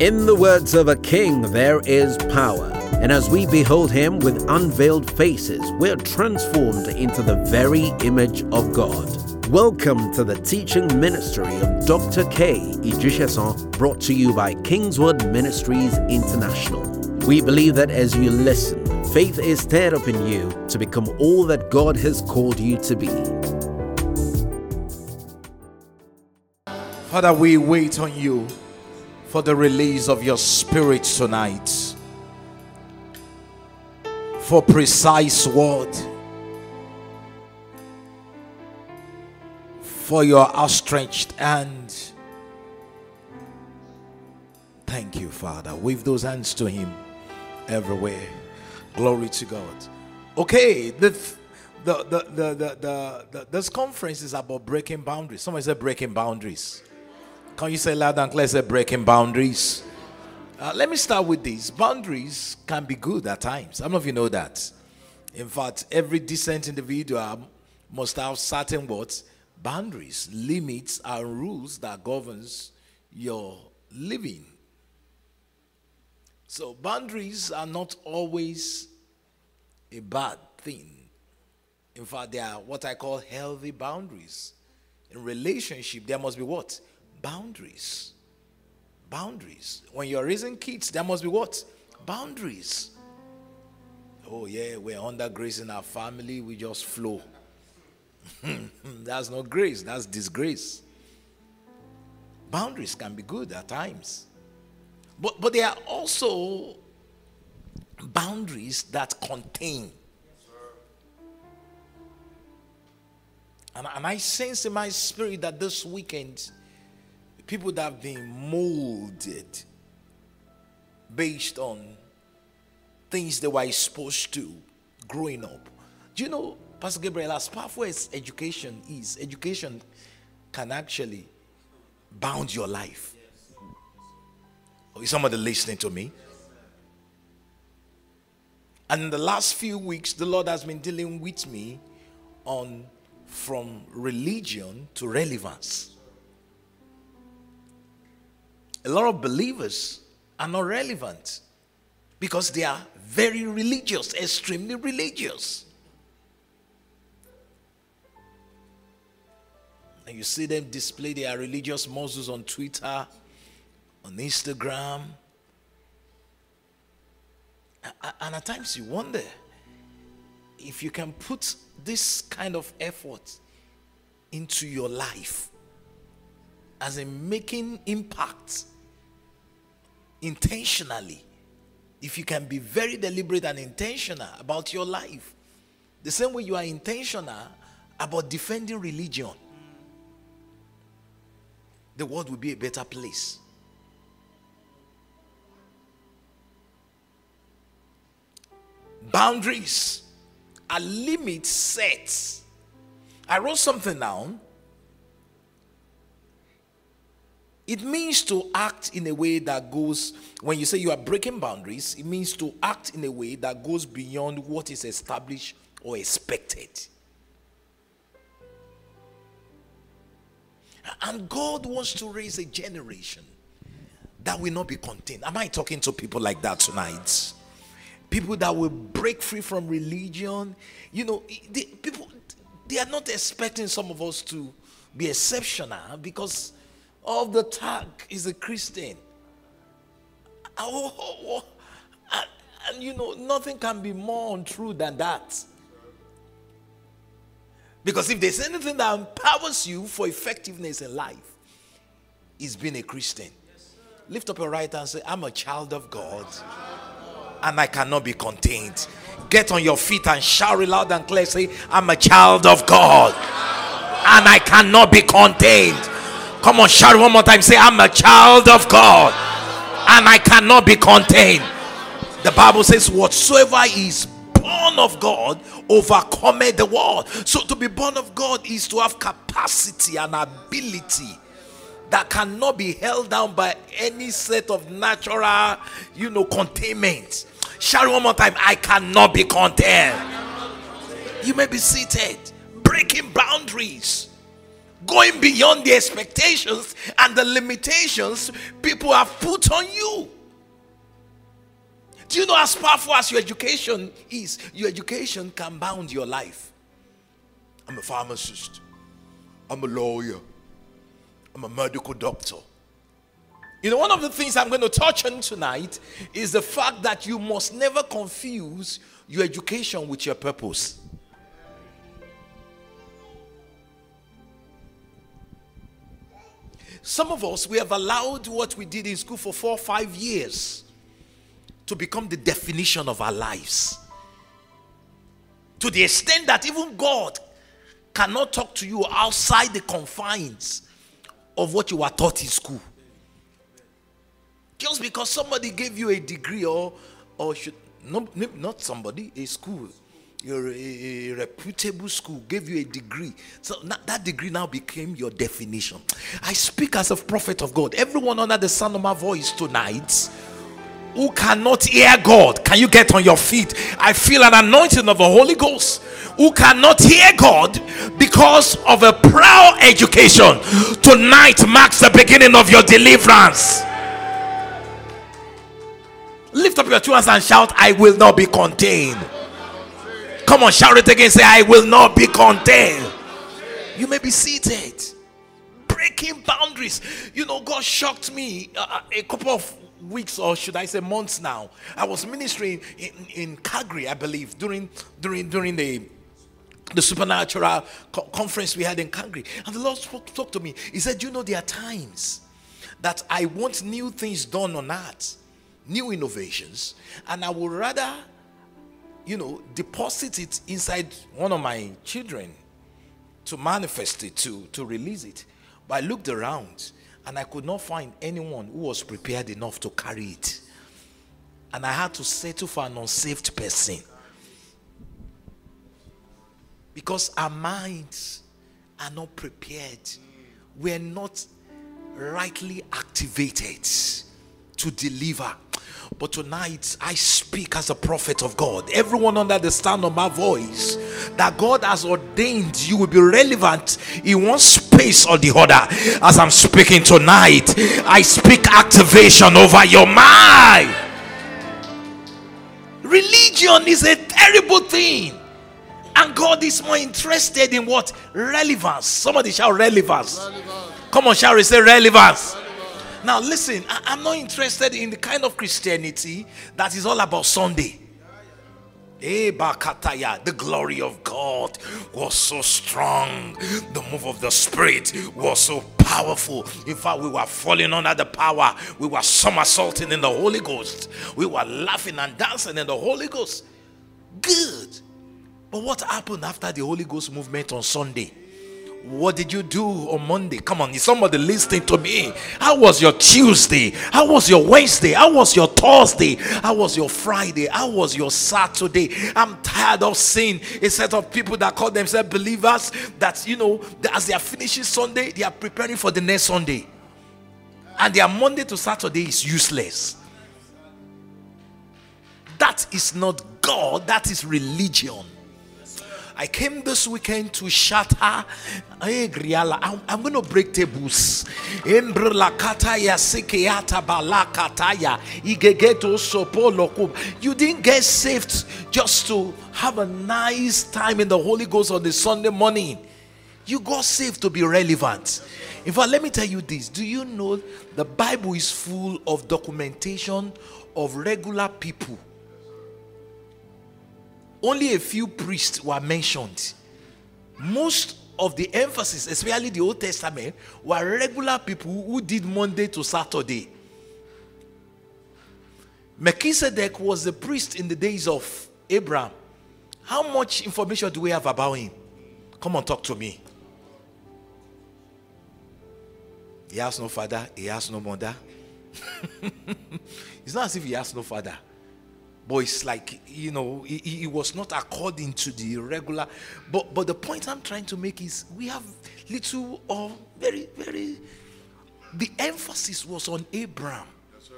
In the words of a king, there is power. And as we behold him with unveiled faces, we're transformed into the very image of God. Welcome to the teaching ministry of Dr. Kay Ijisesan, brought to you by KingsWord Ministries International. We believe that as you listen, faith is stirred up in you to become all that God has called you to be. Father, we wait on you for the release of your spirit tonight. For precise word. For your outstretched hand. Thank you, Father. Wave those hands to Him everywhere. Glory to God. Okay, the, the, the, the, the, the, the this conference is about breaking boundaries. Somebody said breaking boundaries. Can you say loud and clear? Say breaking boundaries. Uh, let me start with this. Boundaries can be good at times. I don't know if you know that. In fact, every decent individual must have certain what boundaries, limits, and rules that governs your living. So boundaries are not always a bad thing. In fact, they are what I call healthy boundaries. In relationship, there must be what? Boundaries. Boundaries. When you're raising kids, there must be what? Boundaries. Oh, yeah, we're under grace in our family, we just flow. that's not grace, that's disgrace. Boundaries can be good at times. But, but there are also boundaries that contain. And, and I sense in my spirit that this weekend, people that have been molded based on things they were exposed to growing up. Do you know, Pastor Gabriel, as powerful as education is, education can actually bound your life. Is somebody listening to me? And in the last few weeks, the Lord has been dealing with me on from religion to relevance a lot of believers are not relevant because they are very religious, extremely religious. And you see them display their religious muscles on Twitter, on Instagram. And at times you wonder if you can put this kind of effort into your life as in making impact intentionally. If you can be very deliberate and intentional about your life, the same way you are intentional about defending religion, the world will be a better place. Boundaries are limits set. I wrote something down It means to act in a way that goes, when you say you are breaking boundaries, it means to act in a way that goes beyond what is established or expected. And God wants to raise a generation that will not be contained. Am I talking to people like that tonight? People that will break free from religion. You know, the, people, they are not expecting some of us to be exceptional because of the tag is a Christian. And, and you know, nothing can be more untrue than that. Because if there's anything that empowers you for effectiveness in life, it's being a Christian. Lift up your right hand and say, I'm a child of God and I cannot be contained. Get on your feet and shout it loud and clear. Say, I'm a child of God and I cannot be contained. Come on, shout one more time. Say, I'm a child of God and I cannot be contained. The Bible says, Whatsoever is born of God overcometh the world. So to be born of God is to have capacity and ability that cannot be held down by any set of natural, you know, containment. Shout one more time. I cannot be contained. You may be seated, breaking boundaries going beyond the expectations and the limitations people have put on you. Do you know as powerful as your education is, your education can bound your life? I'm a pharmacist, I'm a lawyer, I'm a medical doctor. You know, one of the things I'm going to touch on tonight is the fact that you must never confuse your education with your purpose. Some of us, we have allowed what we did in school for four or five years to become the definition of our lives. To the extent that even God cannot talk to you outside the confines of what you were taught in school. Just because somebody gave you a degree or or should no, not somebody, a school, your reputable school gave you a degree. So that degree now became your definition. I speak as a prophet of God. Everyone under the sound of my voice tonight who cannot hear God, can you get on your feet? I feel an anointing of the Holy Ghost. Who cannot hear God because of a proud education. Tonight marks the beginning of your deliverance. Lift up your two hands and shout, I will not be contained. Come on, shout it again. Say, I will not be content. You may be seated. Breaking boundaries. You know, God shocked me uh, uh a couple of weeks or should I say months now. I was ministering in, in Calgary, I believe, during during during the the supernatural co- conference we had in Calgary. And the Lord spoke, spoke to me. He said, You know, there are times that I want new things done on earth, new innovations, and I would rather, you know, deposit it inside one of my children to manifest it, to, to release it. But I looked around and I could not find anyone who was prepared enough to carry it. And I had to settle for an unsaved person. Because our minds are not prepared, we're not rightly activated to deliver. But tonight, I speak as a prophet of God. Everyone under the sound of my voice, that God has ordained you will be relevant in one space or the other. As I'm speaking tonight, I speak activation over your mind. Religion is a terrible thing. And God is more interested in what? Relevance. Somebody shout relevance. relevance. Come on, shall we say relevance? Now, listen, I, am not interested in the kind of Christianity that is all about Sunday. Eh, the glory of God was so strong. The move of the Spirit was so powerful. In fact, we were falling under the power. We were somersaulting in the Holy Ghost. We were laughing and dancing in the Holy Ghost. Good. But what happened after the Holy Ghost movement on Sunday? What did you do on Monday? Come on, is somebody listening to me? How was your Tuesday? How was your Wednesday? How was your Thursday? How was your Friday? How was your Saturday? I'm tired of seeing a set of people that call themselves believers that, you know, as they are finishing Sunday, they are preparing for the next Sunday. And their Monday to Saturday is useless. That is not God, that is religion. I came this weekend to shatter. Eh, I'm, I'm going to break tables. You didn't get saved just to have a nice time in the Holy Ghost on the Sunday morning. You got saved to be relevant. In fact, let me tell you this. Do you know the Bible is full of documentation of regular people only a few priests were mentioned. Most of the emphasis, especially the Old Testament, were regular people who did Monday to Saturday. Melchizedek was the priest in the days of Abraham. How much information do we have about him? Come on, talk to me. He has no father, he has no mother. it's not as if he has no father but it's like you know it, it, was not according to the regular. But but the point i'm trying to make is we have little or very very the emphasis was on abraham. Yes,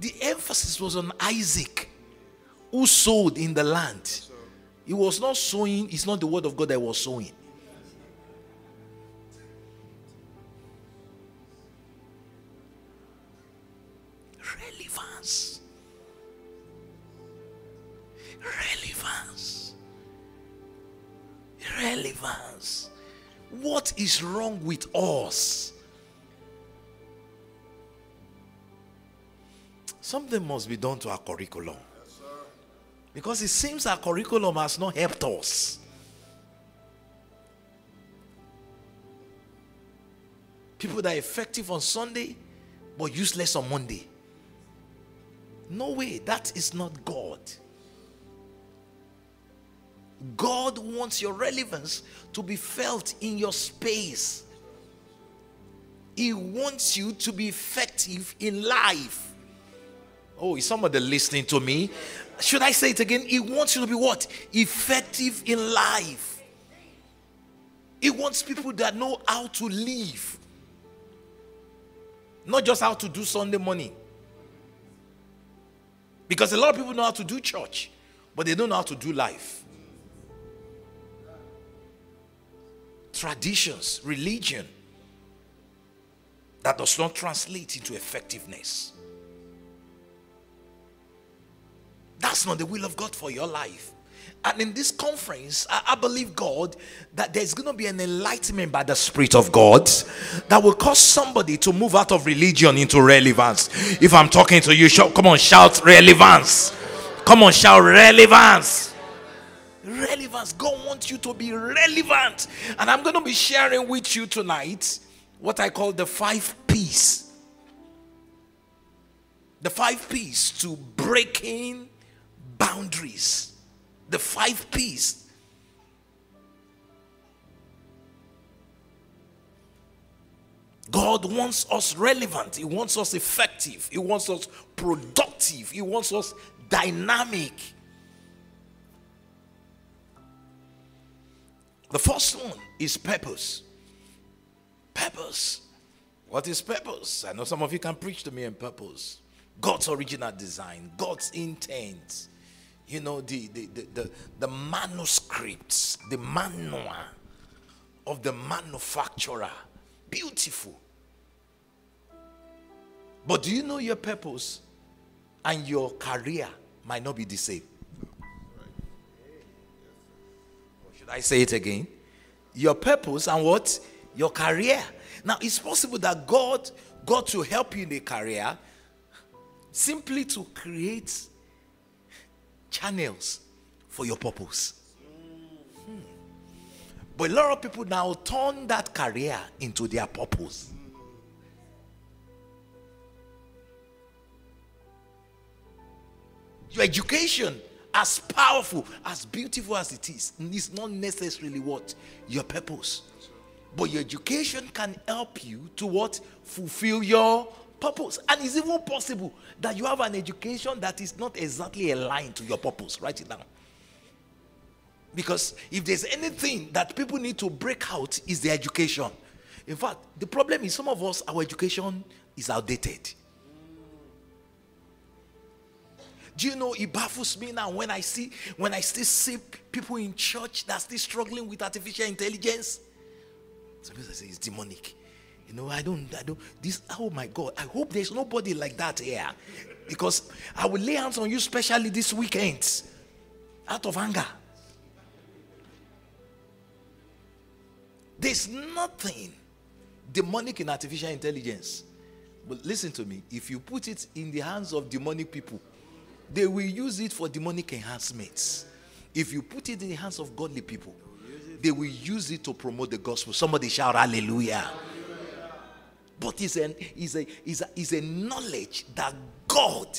the emphasis was on isaac who sowed in the land. Yes, he was not sowing it's not the word of god that was sowing Relevance. What is wrong with us? Something must be done to our curriculum. Because it seems our curriculum has not helped us. People that are effective on Sunday but useless on Monday. No way, that is not God. God wants your relevance to be felt in your space. He wants you to be effective in life. Oh, is somebody listening to me? Should I say it again? He wants you to be what? Effective in life. He wants people that know how to live, not just how to do Sunday morning. Because a lot of people know how to do church, but they don't know how to do life. Traditions, religion that does not translate into effectiveness. That's not the will of God for your life. And in this conference, I, I believe God that there's going to be an enlightenment by the Spirit of God that will cause somebody to move out of religion into relevance. If I'm talking to you, shout, come on, shout relevance. Come on, shout relevance. Relevance. God wants you to be relevant. And I'm going to be sharing with you tonight what I call the five P's. The five P's to breaking boundaries. The five P's. God wants us relevant. He wants us effective. He wants us productive. He wants us dynamic. The first one is purpose. Purpose. What is purpose? I know some of you can preach to me in purpose. God's original design, God's intent. You know, the, the, the, the, the manuscripts, the manual of the manufacturer. Beautiful. But do you know your purpose and your career might not be the same? Should I say it again? Your purpose and what? Your career. Now, it's possible that God got to help you in a career simply to create channels for your purpose. Hmm. But a lot of people now turn that career into their purpose. Your education, as powerful, as beautiful as it is, is not necessarily what? Your purpose. But your education can help you to what? Fulfill your purpose. And it's even possible that you have an education that is not exactly aligned to your purpose. Write it down. Because if there's anything that people need to break out, is the education. In fact, the problem is some of us, our education is outdated. Do you know it baffles me now when I see when I still see people in church that still struggling with artificial intelligence? Some people say it's demonic. You know, I don't, I don't, this, oh my God, I hope there's nobody like that here. Because I will lay hands on you, especially this weekend, out of anger. There's nothing demonic in artificial intelligence. But listen to me if you put it in the hands of demonic people, they will use it for demonic enhancements. If you put it in the hands of godly people, they will use it to promote the gospel. Somebody shout hallelujah. But it's, an, it's, a, it's, a, it's a knowledge that God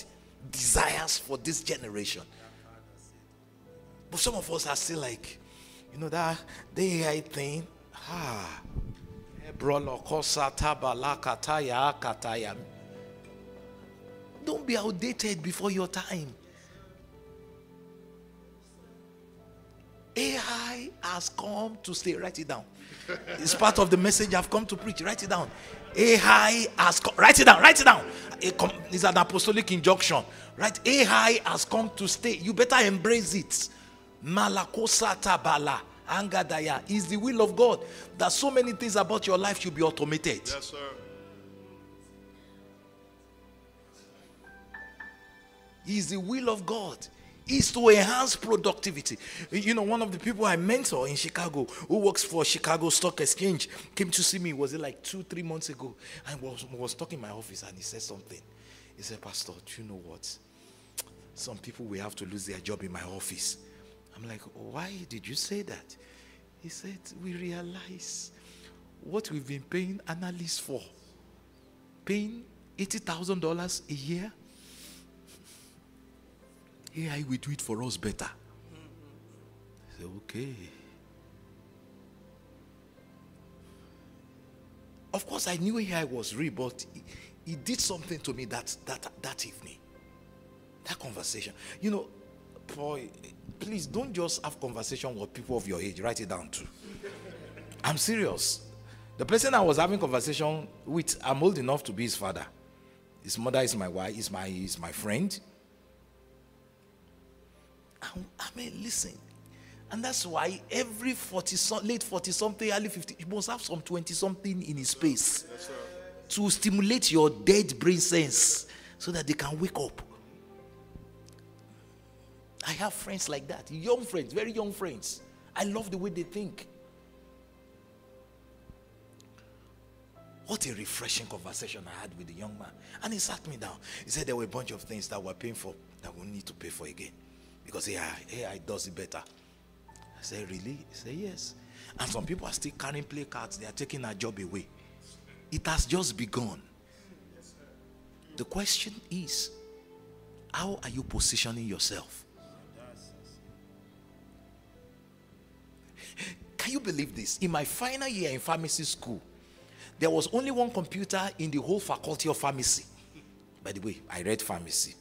desires for this generation. But some of us are still like, you know, that the AI thing. Ah. Don't be outdated before your time. AI has come to stay. Write it down. It's part of the message I've come to preach. Write it down. AI has come. Write it down. Write it down. It's an apostolic injunction. Right? AI has come to stay. You better embrace it. Malakosa tabala. Angadaya is the will of God that so many things about your life should be automated. Yes, sir. Is the will of God is to enhance productivity. You know, one of the people I mentor in Chicago who works for Chicago Stock Exchange came to see me, was it like two, three months ago? And was, was talking in my office and he said something. He said, Pastor, do you know what? Some people will have to lose their job in my office. I'm like, why did you say that? He said, we realize what we've been paying analysts for. Paying $80,000 a year AI will do it for us better. I said, okay. Of course, I knew AI was real, but he, he did something to me that, that, that evening. That conversation. You know, boy, please don't just have conversation with people of your age. Write it down too. I'm serious. The person I was having conversation with, I'm old enough to be his father. His mother is my wife, is my, is my friend. I mean, listen. And that's why every 40, late 40 something, early 50, you must have some 20 something in his space yes, to stimulate your dead brain sense so that they can wake up. I have friends like that, young friends, very young friends. I love the way they think. What a refreshing conversation I had with the young man. And he sat me down. He said there were a bunch of things that we're paying for that we need to pay for again. Because AI, AI does it better. I said, Really? He said, Yes. And some people are still carrying play cards, they are taking our job away. It has just begun. The question is, how are you positioning yourself? Can you believe this? In my final year in pharmacy school, there was only one computer in the whole faculty of pharmacy. By the way, I read pharmacy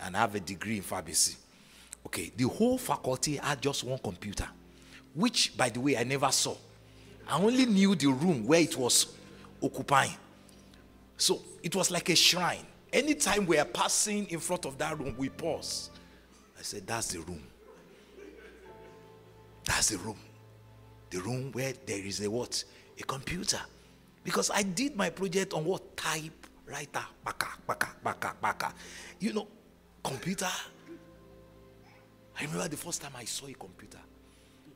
and I have a degree in pharmacy. Okay, the whole faculty had just one computer, which, by the way, I never saw. I only knew the room where it was occupying. So it was like a shrine. Anytime we are passing in front of that room, we pause. I said, That's the room. That's the room. The room where there is a what? A computer. Because I did my project on what? Type typewriter. Baka, baka, baka, baka. You know, computer I remember the first time I saw a computer.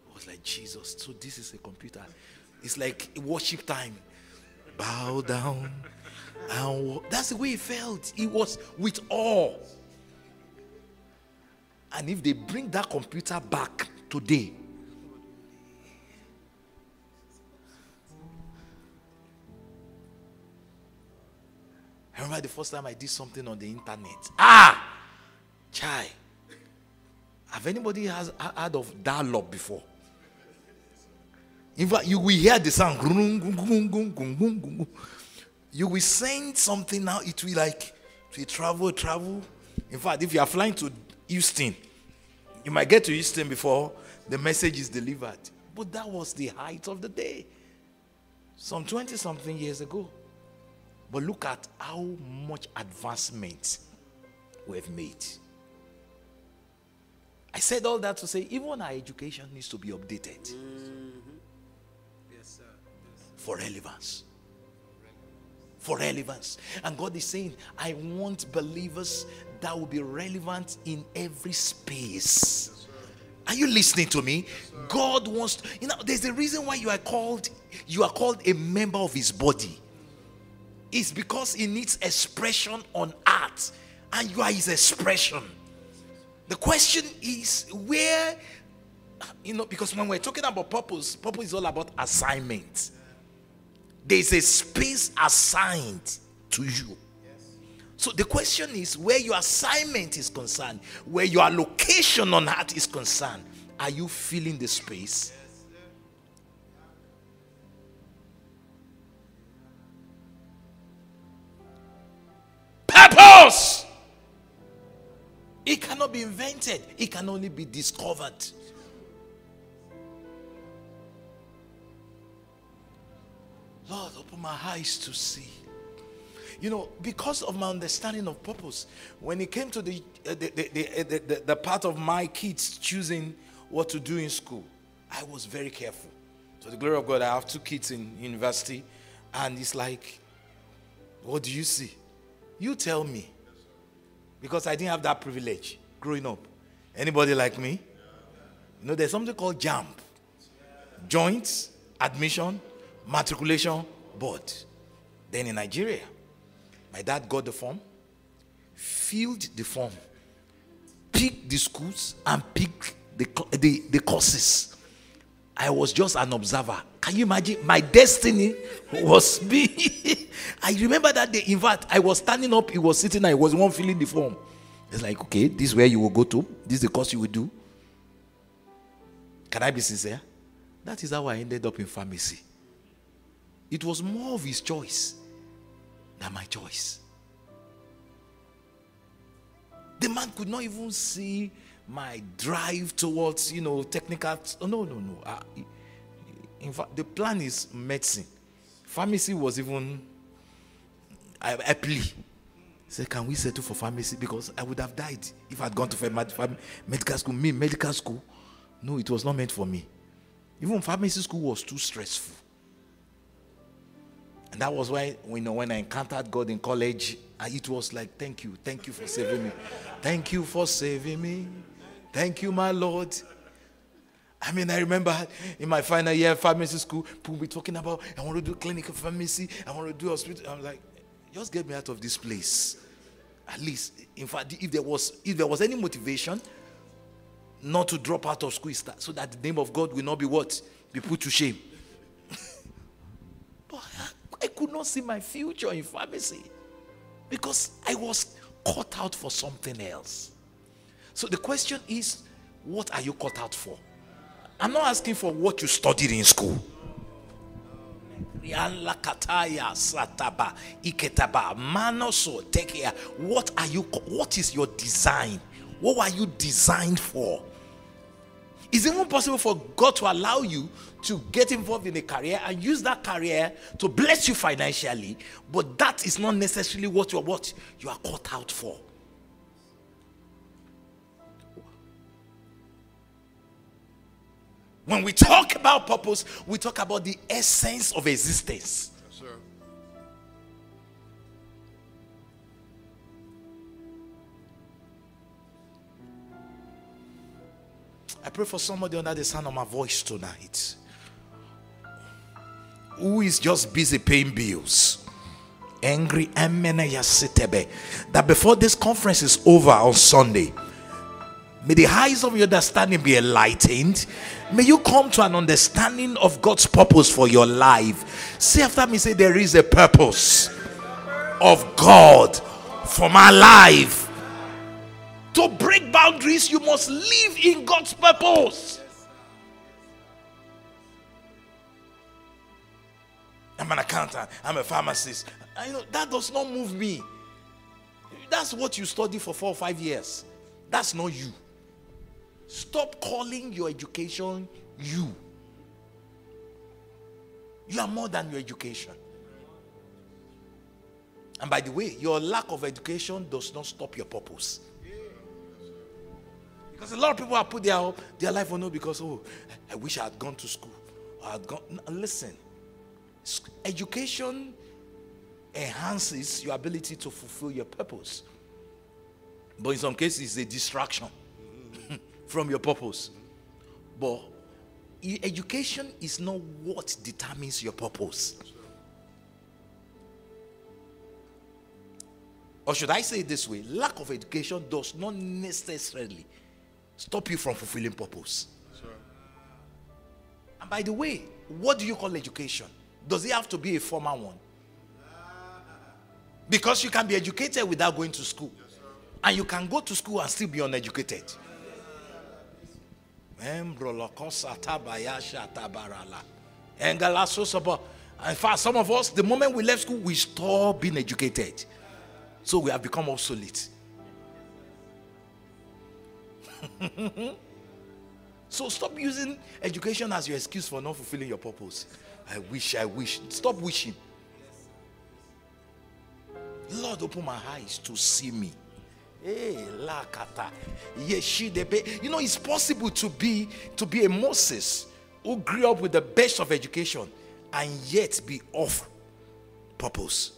I was like, Jesus, so this is a computer. It's like worship time. Bow down. And that's the way he felt. He was with awe. And if they bring that computer back today, I remember the first time I did something on the internet. Ah! Chai. Have anybody has heard of dial-up before? In fact, you will hear the sound. You will send something now. It will like to travel, travel. In fact, if you are flying to Houston, you might get to Houston before the message is delivered. But that was the height of the day. Some 20 something years ago. But look at how much advancement we've made. I said all that to say even our education needs to be updated mm-hmm. yes, sir. Yes, for relevance. For relevance. And God is saying, I want believers that will be relevant in every space. Are you listening to me? God wants to, you know, there's a reason why you are called, you are called a member of his body. It's because he needs expression on earth, and you are his expression. The question is where, you know, because when we're talking about purpose, purpose is all about assignment. There's a space assigned to you. So the question is where your assignment is concerned, where your location on earth is concerned, are you filling the space? Purpose! It cannot be invented, it can only be discovered. Lord, open my eyes to see. You know, because of my understanding of purpose, when it came to the, uh, the, the, the, the, part of my kids choosing what to do in school, I was very careful. So, the glory of God, I have two kids in university, and it's like, what do you see? You tell me. Because I didn't have that privilege growing up. Anybody like me? You know, there's something called JAMB Joint Admission Matriculation Board. Then in Nigeria, my dad got the form, filled the form, picked the schools, and picked the, the, the courses. I was just an observer. Can you imagine? My destiny was me. I remember that day. In fact, I was standing up, he was sitting, I was one filling the form. It's like, okay, this is where you will go to, this is the course you will do. Can I be sincere? That is how I ended up in pharmacy. It was more of his choice than my choice. The man could not even see my drive towards, you know, technical. Oh, no, no, no. Uh, in fact, the plan is medicine. Pharmacy was even. I, I plea. Say, can we settle for pharmacy? Because I would have died if I'd gone to medical school. Me, medical school. No, it was not meant for me. Even pharmacy school was too stressful. And that was why, you know, when I encountered God in college, it was like, thank you, thank you for saving me. Thank you for saving me. Thank you, my Lord. I mean, I remember in my final year pharmacy school, people be talking about, I want to do clinical pharmacy, I want to do hospital. I'm like, just get me out of this place. At least, in fact, if there was if there was any motivation not to drop out of school, so that the name of God will not be what? Be put to shame. but I could not see my future in pharmacy because I was caught out for something else. So the question is, what are you cut out for? I'm not asking for what you studied in school. What are you what is your design? What are you designed for? Is it even possible for God to allow you to get involved in a career and use that career to bless you financially, but that is not necessarily what you're what you are caught out for? When we talk about purpose, we talk about the essence of existence. Yes, sir. I pray for somebody under the sound of my voice tonight who is just busy paying bills. Angry and many are sitting there. that before this conference is over on Sunday, May the eyes of your understanding be enlightened. May you come to an understanding of God's purpose for your life. Say after me, say, There is a purpose of God for my life. To break boundaries, you must live in God's purpose. I'm an accountant, I'm a pharmacist. I know that does not move me. That's what you study for four or five years. That's not you. Stop calling your education you. You are more than your education. And by the way, your lack of education does not stop your purpose. Because a lot of people have put their, their life on no because, oh, I wish I had gone to school. I had gone. Listen, education enhances your ability to fulfill your purpose. But in some cases, it's a distraction from your purpose. But education is not what determines your purpose. Or should I say it this way? Lack of education does not necessarily stop you from fulfilling purpose. Sure. And by the way, what do you call education? Does it have to be a formal one? Because you can be educated without going to school. Yes, and you can go to school and still be uneducated. In fact, some of us, the moment we left school, we stopped being educated. So we have become obsolete. so stop using education as your excuse for not fulfilling your purpose. I wish, I wish. Stop wishing. Lord, open my eyes to see me. Eh, lakata. You know, it's possible to be to be a Moses who grew up with the best of education and yet be off purpose.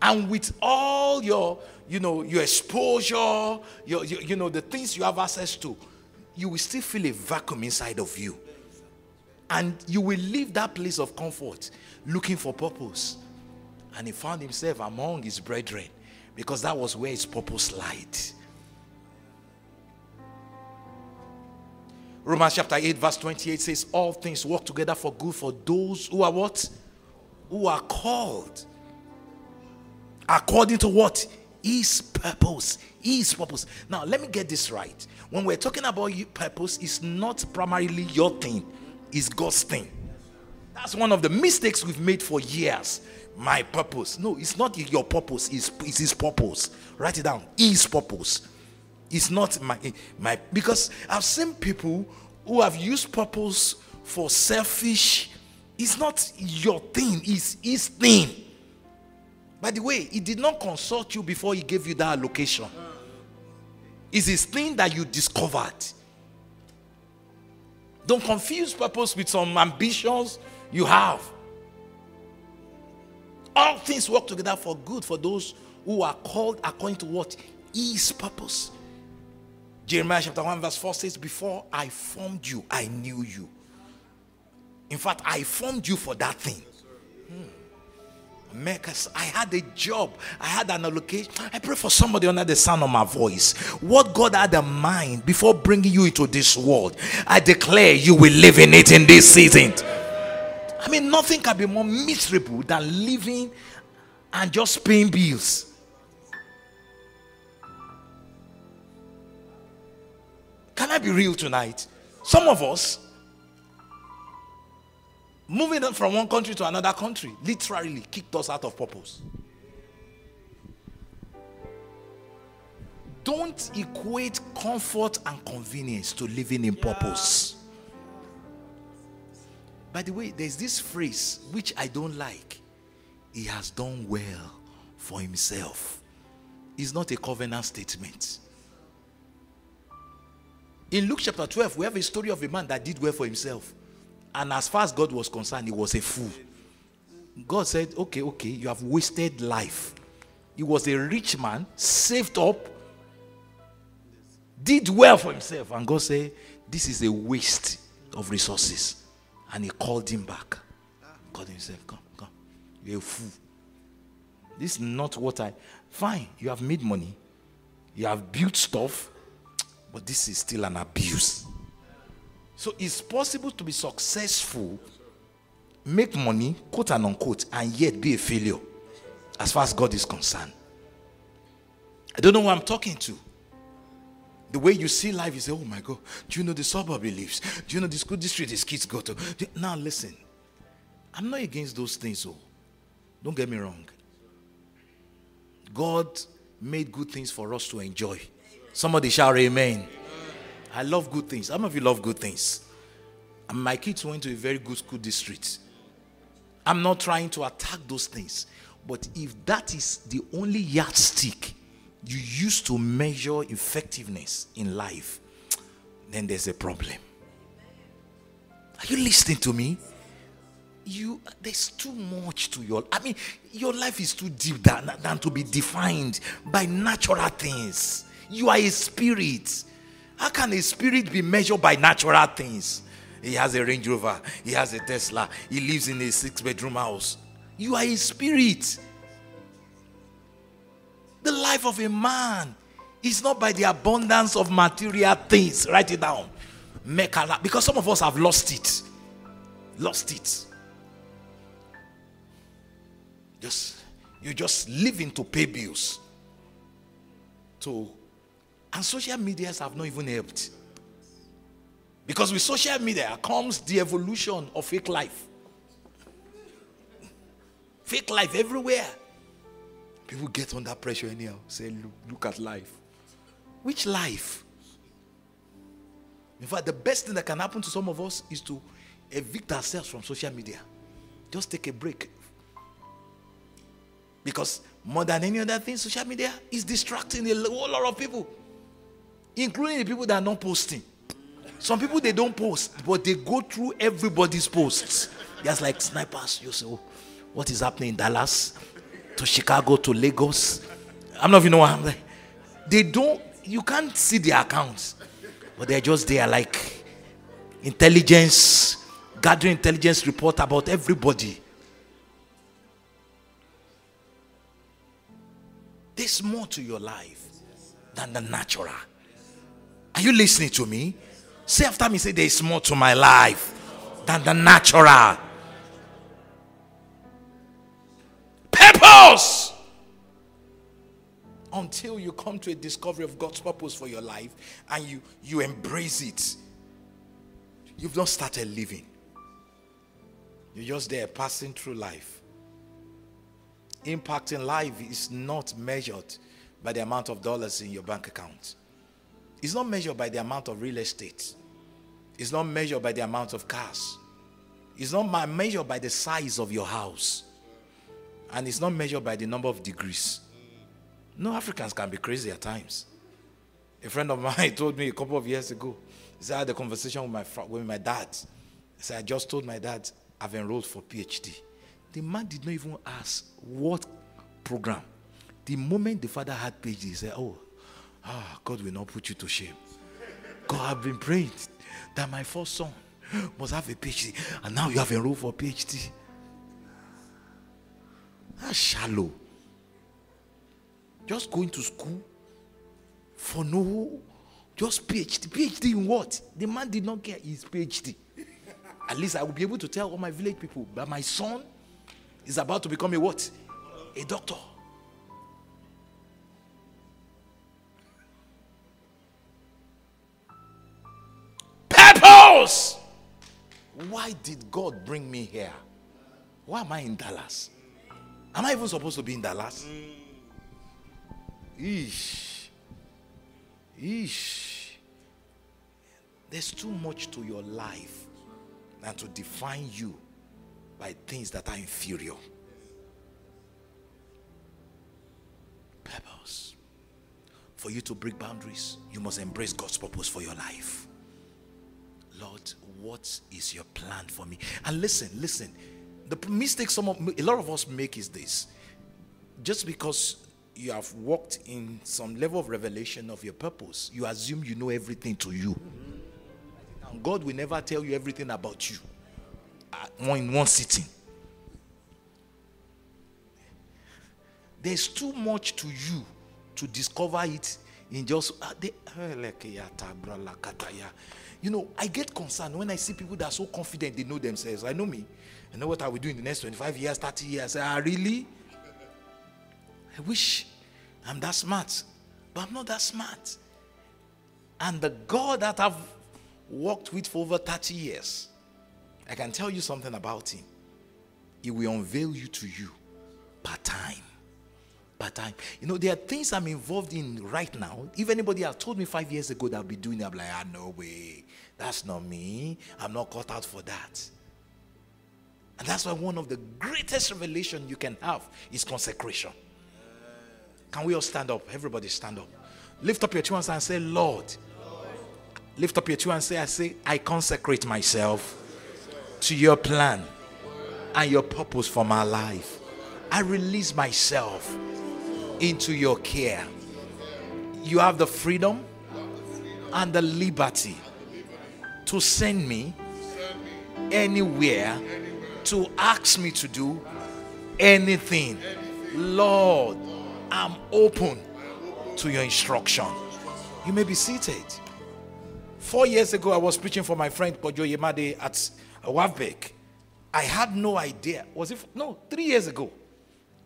And with all your, you know, your exposure, your, your, you know, the things you have access to, you will still feel a vacuum inside of you. And you will leave that place of comfort looking for purpose. And he found himself among his brethren because that was where his purpose lied. Romans chapter 8, verse 28 says, All things work together for good for those who are what? Who are called. According to what? His purpose. His purpose. Now, let me get this right. When we're talking about your purpose, it's not primarily your thing, it's God's thing. That's one of the mistakes we've made for years. My purpose. No, it's not your purpose, it's, it's his purpose. Write it down. His purpose. It's not my eh, my because I've seen people who have used purpose for selfish. It's not your thing, it's his thing. By the way, he did not consult you before he gave you that allocation. It's his thing that you discovered. Don't confuse purpose with some ambitions you have. All things work together for good for those who are called according to what? His purpose. Jeremiah chapter 1, verse 4 says, Before I formed you, I knew you. In fact, I formed you for that thing. Hmm. I had a job, I had an allocation. I pray for somebody under the sound of my voice. What God had in mind before bringing you into this world, I declare you will live in it in this season. I mean, nothing can be more miserable than living and just paying bills. Can I be real tonight? Some of us moving from one country to another country literally kicked us out of purpose. Don't equate comfort and convenience to living in purpose. By the way, there's this phrase which I don't like. He has done well for himself. It's not a covenant statement. In Luke chapter 12, we have a story of a man that did well for himself. And as far as God was concerned, he was a fool. God said, Okay, okay, you have wasted life. He was a rich man, saved up, did well for himself. And God said, This is a waste of resources. And he called him back. Called himself, Come, come. You're a fool. This is not what I. Fine, you have made money, you have built stuff, but this is still an abuse. So it's possible to be successful, make money, quote and unquote, and yet be a failure as far as God is concerned. I don't know who I'm talking to. The way you see life, you say, Oh my God, do you know the suburb he lives? Do you know the school district his kids go to? Now, listen, I'm not against those things, oh. don't get me wrong. God made good things for us to enjoy. Somebody shall remain. I love good things. Some of you love good things. And my kids went to a very good school district. I'm not trying to attack those things. But if that is the only yardstick you use to measure effectiveness in life, then there's a problem. Are you listening to me? You there's too much to your I mean, your life is too deep than, than to be defined by natural things. You are a spirit. How can a spirit be measured by natural things? He has a Range Rover, he has a Tesla, he lives in a six bedroom house. You are a spirit. The life of a man is not by the abundance of material things. Write it down. Make a lot. Because some of us have lost it. Lost it. Just you just living to pay bills. To and social medias have not even helped. Because with social media comes the evolution of fake life. Fake life everywhere. People get under pressure anyhow. Say, look, look at life. Which life? In fact, the best thing that can happen to some of us is to evict ourselves from social media. Just take a break. Because more than any other thing, social media is distracting a whole lot of people including the people that are not posting. Some people they don't post, but they go through everybody's posts. Just like snipers, you say, oh, what is happening in Dallas? To Chicago to Lagos. I'm not even know I'm like. They don't, you can't see their accounts, but they're just there like intelligence, gathering intelligence report about everybody. There's more to your life than the natural. Are you listening to me? Say after me, say, There's more to my life than the natural. Until you come to a discovery of God's purpose for your life and you, you embrace it, you've not started living. You're just there passing through life. Impacting life is not measured by the amount of dollars in your bank account. It's not measured by the amount of real estate. It's not measured by the amount of cars. It's not measured by the size of your house. And it's not measured by the number of degrees. No, Africans can be crazy at times. A friend of mine told me a couple of years ago, he said, I had a conversation with my, with my dad. He said, I just told my dad I've enrolled for PhD. The man did not even ask what program. The moment the father had PhD, he said, Oh, ah, God will not put you to shame. God, I've been praying that my first son must have a PhD, and now you have enrolled for PhD. That's shallow. Just going to school for no, just PhD. PhD in what? The man did not get his PhD. At least I will be able to tell all my village people, but my son is about to become a what? A doctor. Why did God bring me here? Why am I in Dallas? Am I even supposed to be in Dallas? Ish. Ish. There's too much to your life than to define you by things that are inferior. Purpose. For you to break boundaries, you must embrace God's purpose for your life. Lord, what is your plan for me? And listen, listen. The mistake some of, a lot of us make is this. Just because you have walked in some level of revelation of your purpose, you assume you know everything to you. And God will never tell you everything about you uh, in one sitting. There's too much to you to discover it in just. You know, I get concerned when I see people that are so confident they know themselves. I know me. I know what I will do in the next 25 years, 30 years. I ah, really? I wish I'm that smart, but I'm not that smart. And the God that I've worked with for over 30 years, I can tell you something about him. He will unveil you to you part time. Part time. You know, there are things I'm involved in right now. If anybody had told me five years ago that I'll be doing it, I'm like, ah, no way. That's not me. I'm not cut out for that. And that's why one of the greatest revelation you can have is consecration. Can we all stand up? Everybody stand up. Lift up your two hands and say, Lord. Lord. Lift up your two hands and say, I say, I consecrate myself to your plan and your purpose for my life. I release myself into your care. You have the freedom and the liberty to send me anywhere to ask me to do anything. Lord, I'm open to your instruction. You may be seated. Four years ago, I was preaching for my friend Kojo Yemade at WAFBEC. I had no idea. Was it? No, three years ago.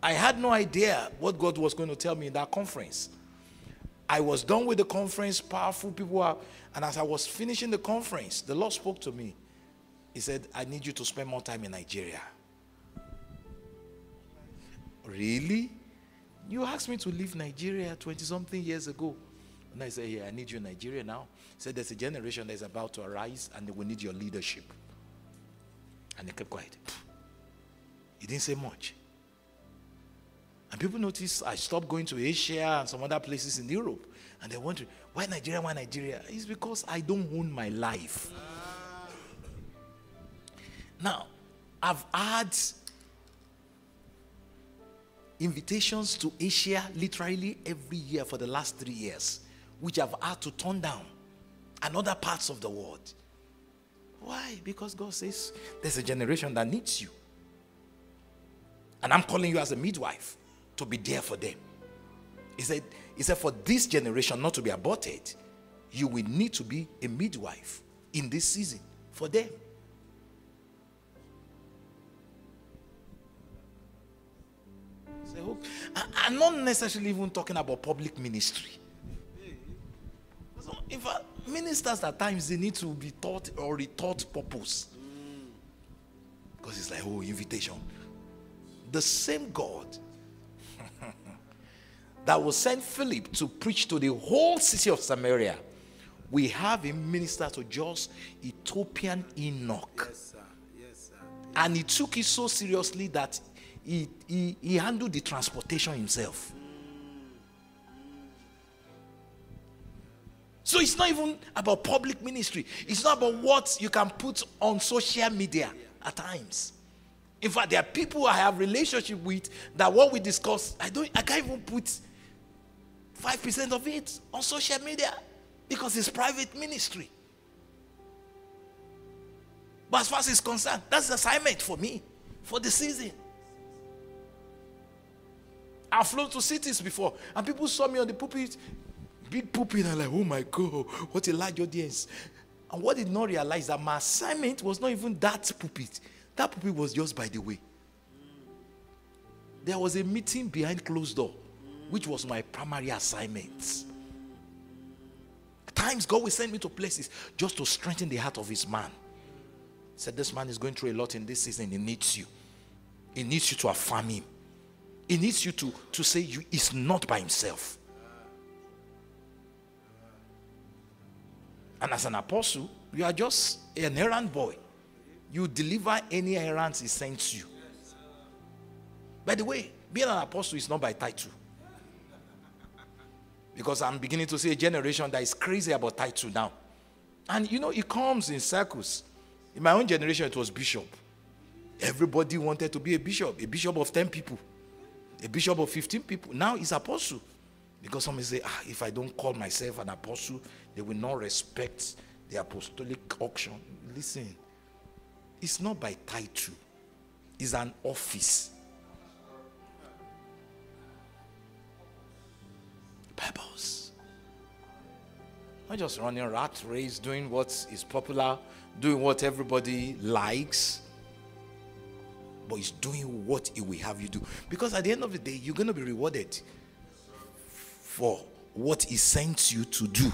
I had no idea what God was going to tell me in that conference. I was done with the conference, powerful people are, and as I was finishing the conference, the Lord spoke to me. He said, I need you to spend more time in Nigeria. Really? You asked me to leave Nigeria 20 something years ago. And I said, Yeah, I need you in Nigeria now. He said, There's a generation that's about to arise and they will need your leadership. And he kept quiet. He didn't say much. And people noticed I stopped going to Asia and some other places in Europe. And they wonder, why Nigeria? Why Nigeria? It's because I don't own my life. Now, I've had invitations to Asia literally every year for the last three years, which I've had to turn down, and other parts of the world. Why? Because God says there's a generation that needs you. And I'm calling you as a midwife to be there for them. He said, he said, for this generation not to be aborted, you will need to be a midwife in this season for them. So, oh, I'm not necessarily even talking about public ministry. In fact, ministers at times they need to be taught or retaught purpose. Because it's like, oh, invitation. The same God that will send Philip to preach to the whole city of Samaria, we have a minister to just Ethiopian Eunuch. Yes, sir. Yes, sir. And he took it so seriously that he, he, he handled the transportation himself. So it's not even about public ministry. It's not about what you can put on social media at times. In fact, there are people I have relationship with that what we discuss, I don't I can't even put 5% of it on social media because it's private ministry. But as far as it's concerned, that's the assignment for me for the season. I've flown to cities before, and people saw me on the pulpit, big pulpit, and like, oh my God, what a large audience. And what did not realize that my assignment was not even that pulpit. That pulpit was just by the way. There was a meeting behind closed door which was my primary assignment. At times, God will send me to places just to strengthen the heart of His man. Said, This man is going through a lot in this season. He needs you. He needs you to affirm him. He needs you to, to say you is not by himself. And as an apostle, you are just an errand boy. You deliver any errands he sends you. By the way, being an apostle is not by title. Because I'm beginning to see a generation that is crazy about title now. And you know, it comes in circles. In my own generation, it was bishop. Everybody wanted to be a bishop, a bishop of 10 people, a bishop of 15 people. Now he's apostle. Because some say, ah, if I don't call myself an apostle, they will not respect the apostolic auction. Listen, it's not by title, it's an office. purpose. Not just running rat race, doing what is popular, doing what everybody likes, but it's doing what it will have you do. Because at the end of the day, you're going to be rewarded for what he sent you to do.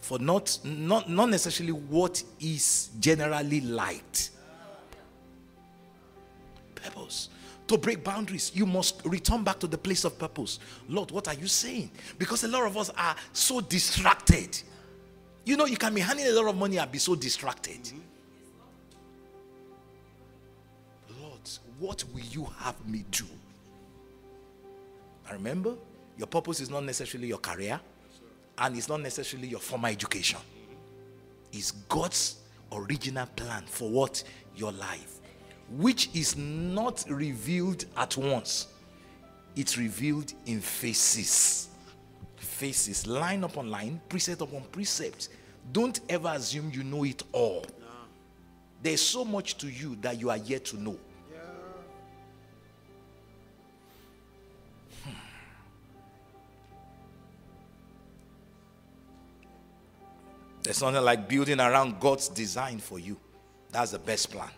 For not, not, not necessarily what is generally liked. Purpose to break boundaries, you must return back to the place of purpose. Lord, what are you saying? Because a lot of us are so distracted. You know, you can be handing a lot of money and be so distracted. Lord, what will you have me do? I remember, your purpose is not necessarily your career, and it's not necessarily your formal education. It's God's original plan for what? Your life which is not revealed at once. It's revealed in phases. Phases, line upon line, precept upon precept. Don't ever assume you know it all. There's so much to you that you are yet to know. There's nothing like building around God's design for you. That's the best plan.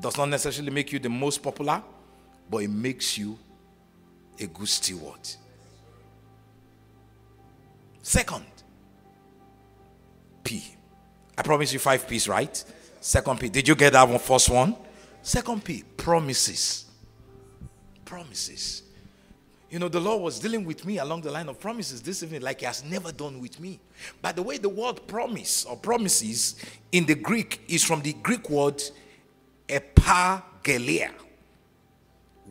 Does not necessarily make you the most popular, but it makes you a good steward. Second, P. I promise you five P's, right? Second P. Did you get that one first one? Second P, promises. Promises. You know, the Lord was dealing with me along the line of promises this evening, like He has never done with me. By the way, the word promise or promises in the Greek is from the Greek word epangelia,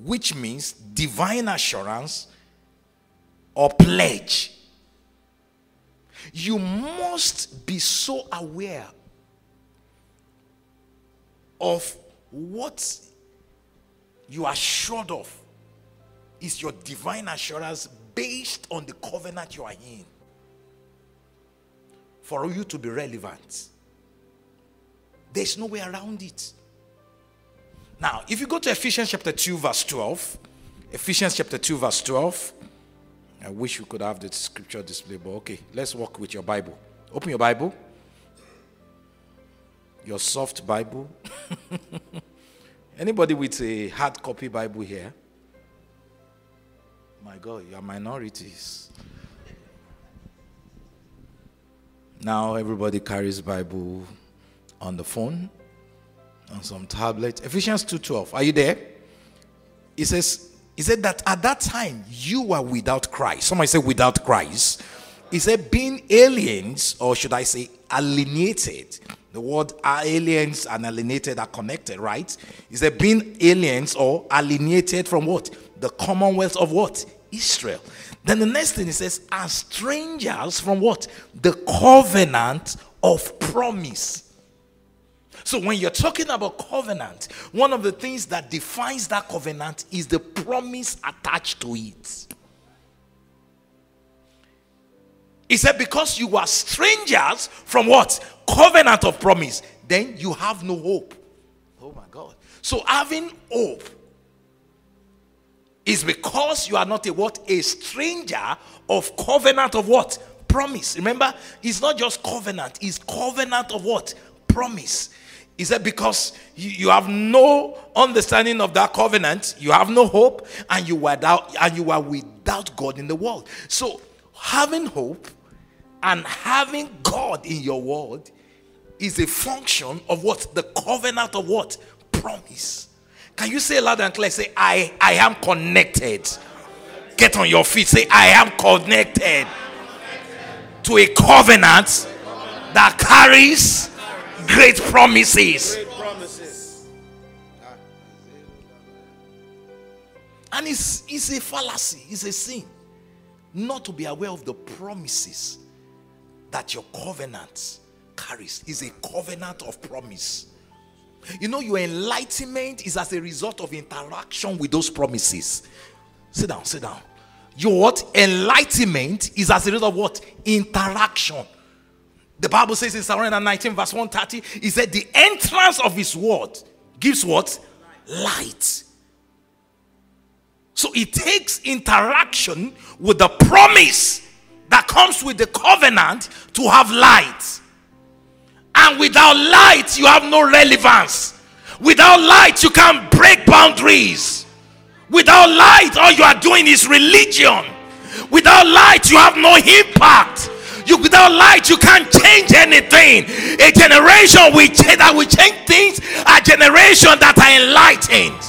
which means divine assurance or pledge. You must be so aware of what you are sure of is your divine assurance based on the covenant you are in for you to be relevant. There's no way around it. Now, if you go to Ephesians chapter 2, verse 12, Ephesians chapter 2, verse 12. I wish we could have the scripture display, but okay, let's work with your Bible. Open your Bible. Your soft Bible. Anybody with a hard copy Bible here? My God, you are minorities. Now everybody carries Bible on the phone, on some tablet. Ephesians 2:12. Are you there? It says, he said that at that time you were without Christ. Somebody say without Christ. He said being aliens, or should I say alienated. The word aliens and alienated are connected, right? He said being aliens or alienated from what? The commonwealth of what? Israel. Then the next thing he says, are strangers from what? The covenant of promise. So when you're talking about covenant, one of the things that defines that covenant is the promise attached to it. He said, because you are strangers from what? Covenant of promise, then you have no hope. Oh my God. So having hope is because you are not a what? A stranger of covenant of what? Promise. Remember, it's not just covenant, it's covenant of what? Promise. He said, because you, you have no understanding of that covenant, you have no hope, and you were without, and you are without God in the world. So having hope and having God in your world is a function of what? The covenant of what? Promise. Can you say loud and clear? Say, I, I am connected. Get on your feet. Say, I am connected to a covenant that carries great promises. And it's, it's a fallacy, it's a sin not to be aware of the promises that your covenant carries. Is a covenant of promise. You know, your enlightenment is as a result of interaction with those promises. Sit down, sit down. Your what? Enlightenment is as a result of what? Interaction. The Bible says in Psalm 119, verse 130, he said, The entrance of his word gives what? Light. So it takes interaction with the promise that comes with the covenant to have light. And without light, you have no relevance. Without light, you can't break boundaries. Without light, all you are doing is religion. Without light, you have no impact. You without light, you can't change anything. A generation will change, that will change things. A generation that are enlightened.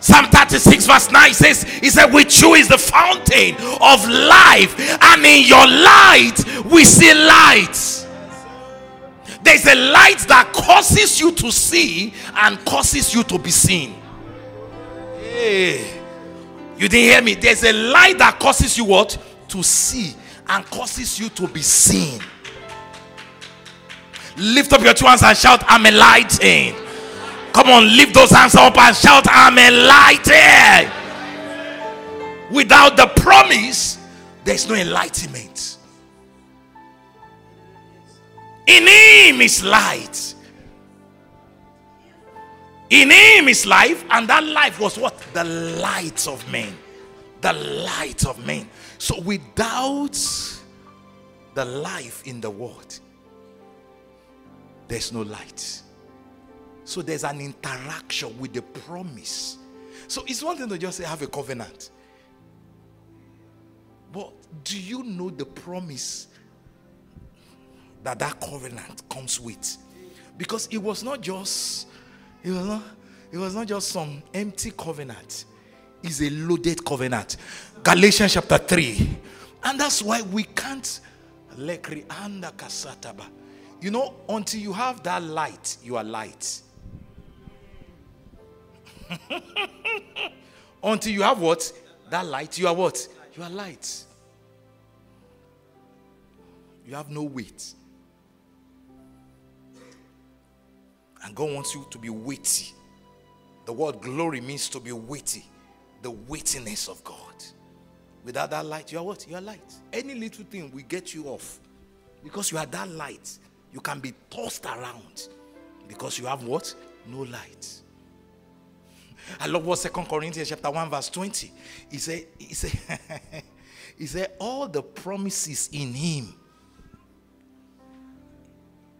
Psalm 36 verse 9 says, He said, With you is the fountain of life, and in your light we see light. There's a light that causes you to see and causes you to be seen. Hey, you didn't hear me. There's a light that causes you what? To see and causes you to be seen. Lift up your two hands and shout, I'm enlightened. Come on, lift those hands up and shout, I'm enlightened. Without the promise, there's no enlightenment. In him is light. In him is life, and that life was what? The light of men. The light of men. So without the life in the world, there's no light. So there's an interaction with the promise. So it's one thing to just say, have a covenant. But do you know the promise that that covenant comes with. Because it was not just it was not it was not just some empty covenant. It's a loaded covenant. Galatians chapter 3. And that's why we can't you know, until you have that light, you are light. until you have what? That light, you are what? You are light. You have no weight. And God wants you to be weighty. The word glory means to be weighty. The weightiness of God. Without that light, you are what? You are light. Any little thing will get you off. Because you are that light, you can be tossed around. Because you have what? No light. I love what Second Corinthians chapter 1, verse 20. He said, he said, he said, all the promises in him.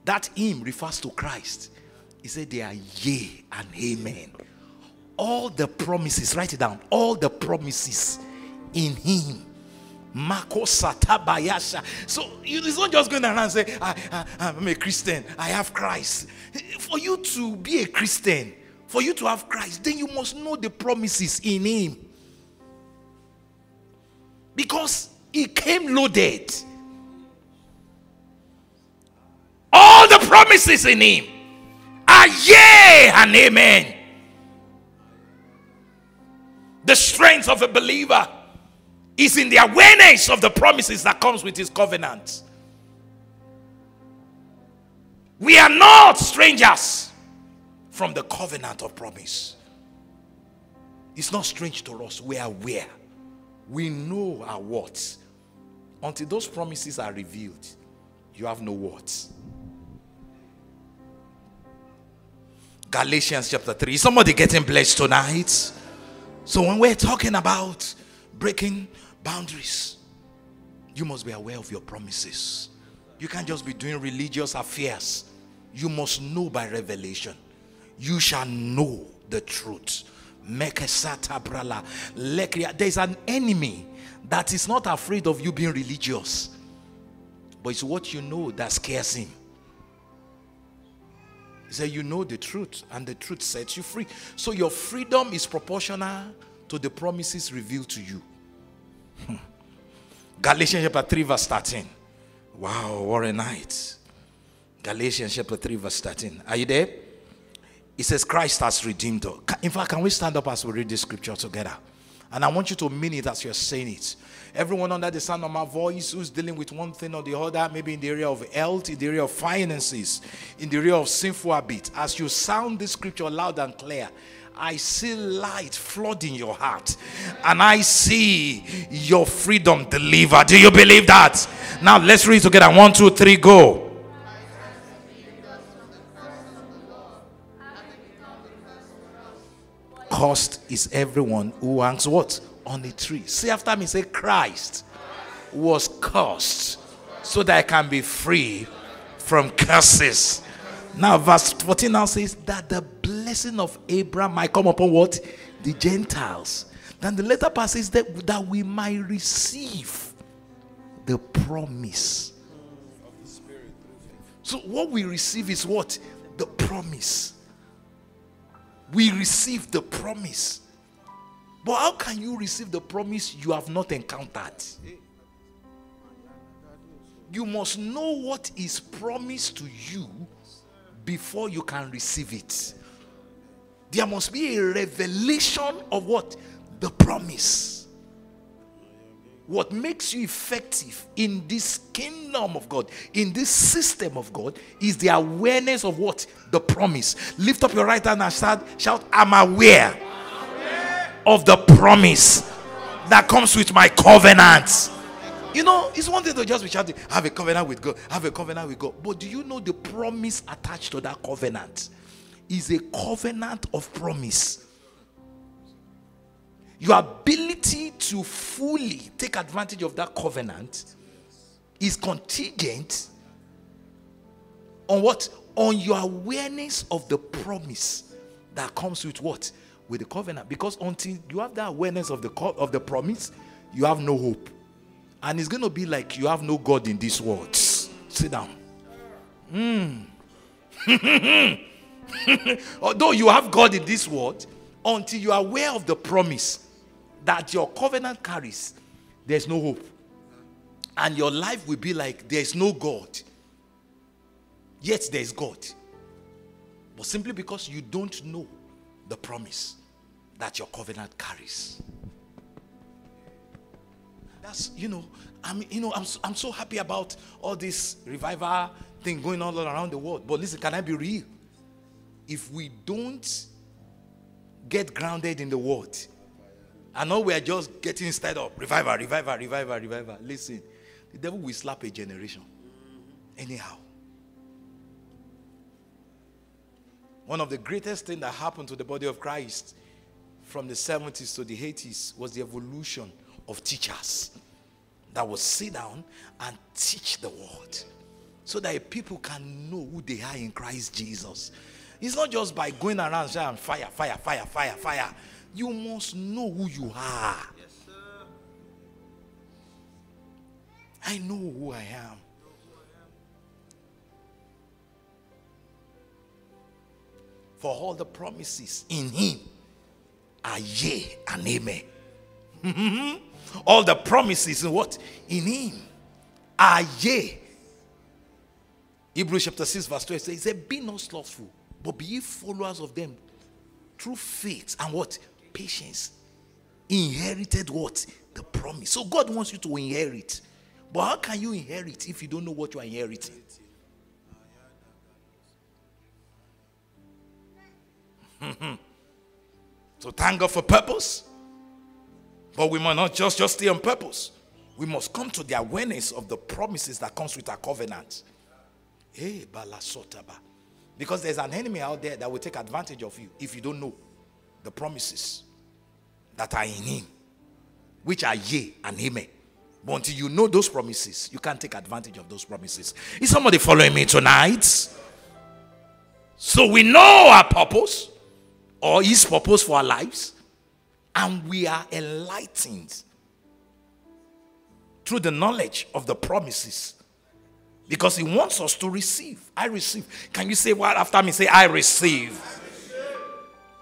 That him refers to Christ. He said they are yea and amen. All the promises, write it down. All the promises in him. Satabayasha. So it's not just going around and say, I, I, I'm a Christian, I have Christ. For you to be a Christian, for you to have Christ, then you must know the promises in Him. Because He came loaded. All the promises in Him yea and amen. The strength of a believer is in the awareness of the promises that comes with his covenant. We are not strangers from the covenant of promise. It's not strange to us. We are aware. We know our words. Until those promises are revealed, you have no words. Galatians chapter 3. Somebody getting blessed tonight? So, when we're talking about breaking boundaries, you must be aware of your promises. You can't just be doing religious affairs. You must know by revelation you shall know the truth. There's an enemy that is not afraid of you being religious, but it's what you know that scares him. Said, You know the truth, and the truth sets you free. So your freedom is proportional to the promises revealed to you. Hmm. Galatians chapter 3, verse 13. Wow, what a night. Galatians chapter 3, verse 13. Are you there? It says Christ has redeemed us. In fact, can we stand up as we read this scripture together? And I want you to mean it as you're saying it. Everyone under the sound of my voice who's dealing with one thing or the other, maybe in the area of health, in the area of finances, in the area of sinful habit, as you sound this scripture loud and clear, I see light flooding your heart and I see your freedom delivered. Do you believe that? Now let's read together. One, two, three, go. Cost is everyone who hangs what? On a tree. Say after me, say Christ was cursed so that I can be free from curses. Now, verse 14 now says that the blessing of Abraham might come upon what? The Gentiles. Then the later part says that, that we might receive the promise. So, what we receive is what? The promise we receive the promise. But how can you receive the promise you have not encountered? You must know what is promised to you before you can receive it. There must be a revelation of what? The promise. What makes you effective in this kingdom of God, in this system of God, is the awareness of what? The promise. Lift up your right hand and shout, shout I'm aware, I'm aware of the promise that comes with my covenant. You know, it's one thing to just be shouting, have a covenant with God, have a covenant with God. But do you know the promise attached to that covenant? Is a covenant of promise. Your ability to fully take advantage of that covenant is contingent on what? On your awareness of the promise that comes with what? With the covenant. Because until you have that awareness of the of the promise, you have no hope. And it's going to be like you have no God in this world. Sit down. Mm. Although you have God in this world, until you are aware of the promise, that your covenant carries, there's no hope. And your life will be like there's no God. Yet there's God. But simply because you don't know the promise that your covenant carries. That's, you know, I'm, you know, I'm, I'm so happy about all this revival thing going on all around the world. But listen, can I be real? If we don't get grounded in the word, I know we are just getting started up. Revival, revival, revival, revival. Listen, the devil will slap a generation. Anyhow. One of the greatest things that happened to the body of Christ from the 70s to the 80s was the evolution of teachers that would sit down and teach the word so that people can know who they are in Christ Jesus. It's not just by going around saying fire, fire, fire, fire, fire. You must know who you are. Yes, I know who I am. For all the promises in him are yea and amen. all the promises in what? In him are yea. Hebrews chapter 6, verse 12 says, Be not slothful, but be ye followers of them through faith and what? Patience. Inherited what? The promise. So God wants you to inherit. But how can you inherit if you don't know what you are inheriting? so thank God for purpose. But we must not just, just stay on purpose. We must come to the awareness of the promises that comes with our covenant. Eh, hey, because there's an enemy out there that will take advantage of you if you don't know the promises that are in him, which are yea and amen. But until you know those promises, you can't take advantage of those promises. Is somebody following me tonight? So we know our purpose or his purpose for our lives, and we are enlightened through the knowledge of the promises because he wants us to receive. I receive. Can you say what after me? Say, I receive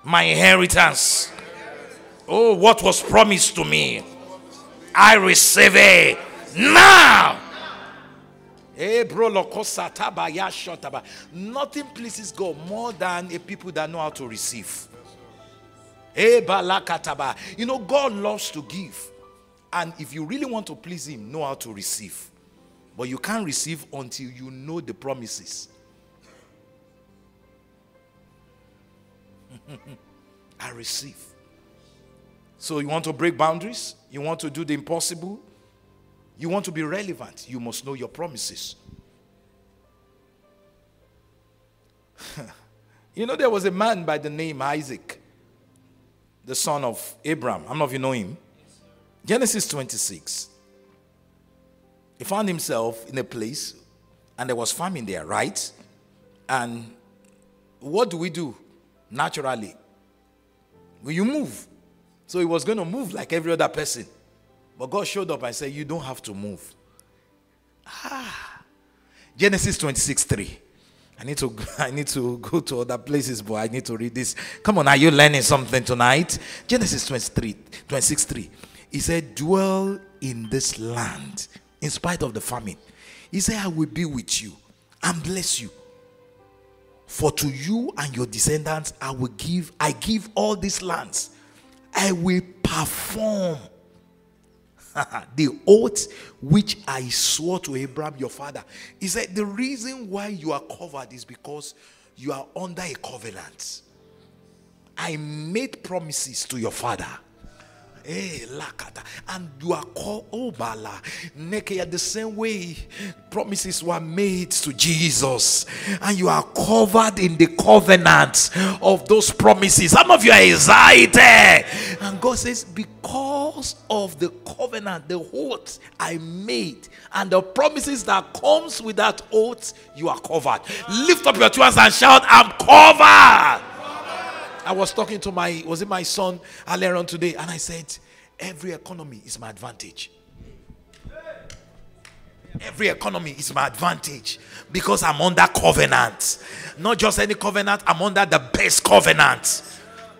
my inheritance. Oh, what was promised to me? I receive it now. Nothing pleases God more than a people that know how to receive. You know, God loves to give. And if you really want to please Him, know how to receive. But you can't receive until you know the promises. I receive. So you want to break boundaries? You want to do the impossible? You want to be relevant? You must know your promises. you know, there was a man by the name Isaac, the son of Abraham. I don't know if you know him. Genesis 26. He found himself in a place and there was famine there, right? And what do we do naturally? Will you move? So he was going to move like every other person. But God showed up and said, You don't have to move. Ah. Genesis 26 3. I need to I need to go to other places, but I need to read this. Come on, are you learning something tonight? Genesis 23, 26 3. He said, Dwell in this land in spite of the famine. He said, I will be with you and bless you. For to you and your descendants I will give, I give all these lands. I will perform the oath which I swore to Abraham your father. He said, The reason why you are covered is because you are under a covenant. I made promises to your father. Eh, and you are called oh, Obala. Naked the same way promises were made to Jesus. And you are covered in the covenant of those promises. Some of you are excited. And God says, because of the covenant, the oath I made, and the promises that comes with that oath, you are covered. Lift up your two hands and shout, I'm covered. I was talking to my, was it my son earlier on today? And I said, every economy is my advantage. Every economy is my advantage because I'm under covenant. Not just any covenant, I'm under the best covenant.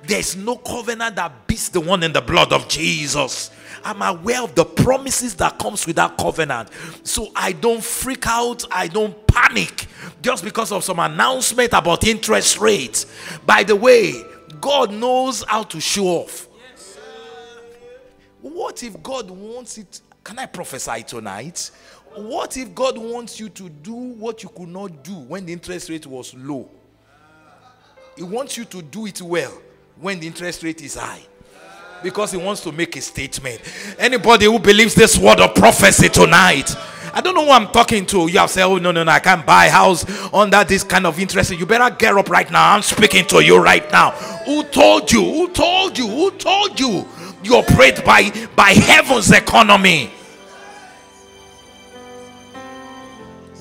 There's no covenant that beats the one in the blood of Jesus. I'm aware of the promises that comes with that covenant. So I don't freak out, I don't panic just because of some announcement about interest rates. By the way, God knows how to show off. What if God wants it? Can I prophesy tonight? What if God wants you to do what you could not do when the interest rate was low? He wants you to do it well when the interest rate is high. because he wants to make a statement. Anybody who believes this word of prophecy tonight, I don't know who I'm talking to. You have said, Oh, no, no, no, I can't buy a house under this kind of interest. You better get up right now. I'm speaking to you right now. Who told you? Who told you? Who told you? You operate by, by heaven's economy.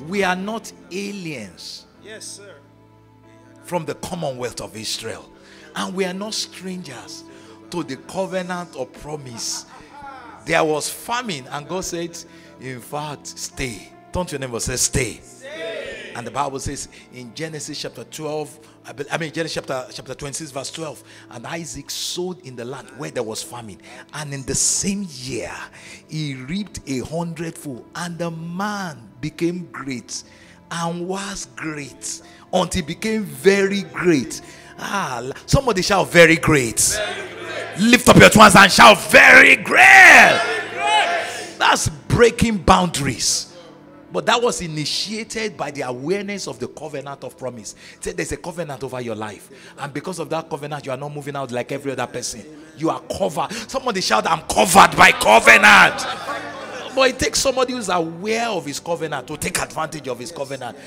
We are not aliens. Yes, sir. From the commonwealth of Israel. And we are not strangers to the covenant of promise. There was famine, and God said, In fact, stay. Don't your neighbor say, stay. stay. And the Bible says in Genesis chapter 12, I mean Genesis chapter chapter 26, verse 12, and Isaac sowed in the land where there was famine, and in the same year he reaped a hundredfold, and the man became great and was great until he became very great. Ah, somebody shout very great. Very great. Lift up your hands and shout very great. very great. That's breaking boundaries. But that was initiated by the awareness of the covenant of promise. There's a covenant over your life. And because of that covenant, you are not moving out like every other person. You are covered. Somebody shout, I'm covered by covenant. But it takes somebody who's aware of his covenant to take advantage of his covenant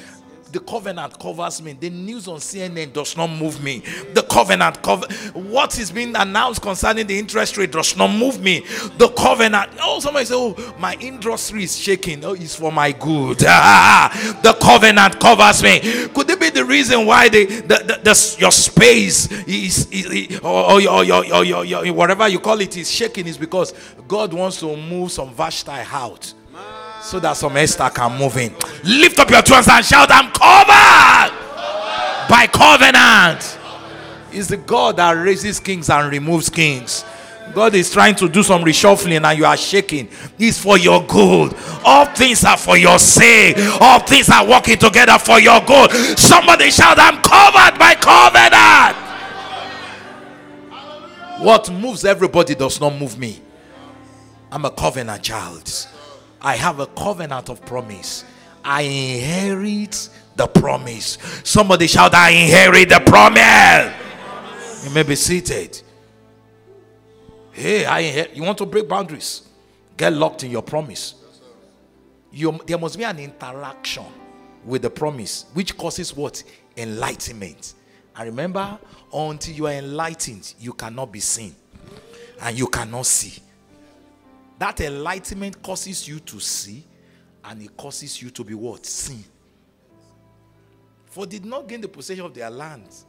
the covenant covers me. The news on CNN does not move me. The covenant cover what is being announced concerning the interest rate does not move me. The covenant. Oh, somebody say, Oh, my industry is shaking. Oh, it's for my good. the covenant covers me. Could it be the reason why the, the, the, the your space is, is or, or, your, your, your, your, whatever you call it is shaking is because God wants to move some Vashti out so that some Esther can move in. Lift up your two hands and shout, I'm covered by covenant. Is the God that raises kings and removes kings. God is trying to do some reshuffling and you are shaking. It's for your good. All things are for your sake. All things are working together for your good. Somebody shout, I'm covered by covenant. What moves everybody does not move me. I'm a covenant child. I have a covenant of promise. I inherit the promise. Somebody shout, I inherit the promise. You may be seated. Hey, I. You want to break boundaries? Get locked in your promise. You, there must be an interaction with the promise, which causes what? Enlightenment. And remember, until you are enlightened, you cannot be seen and you cannot see. That enlightenment causes you to see and it causes you to be what? Seen. For did not gain the possession of their lands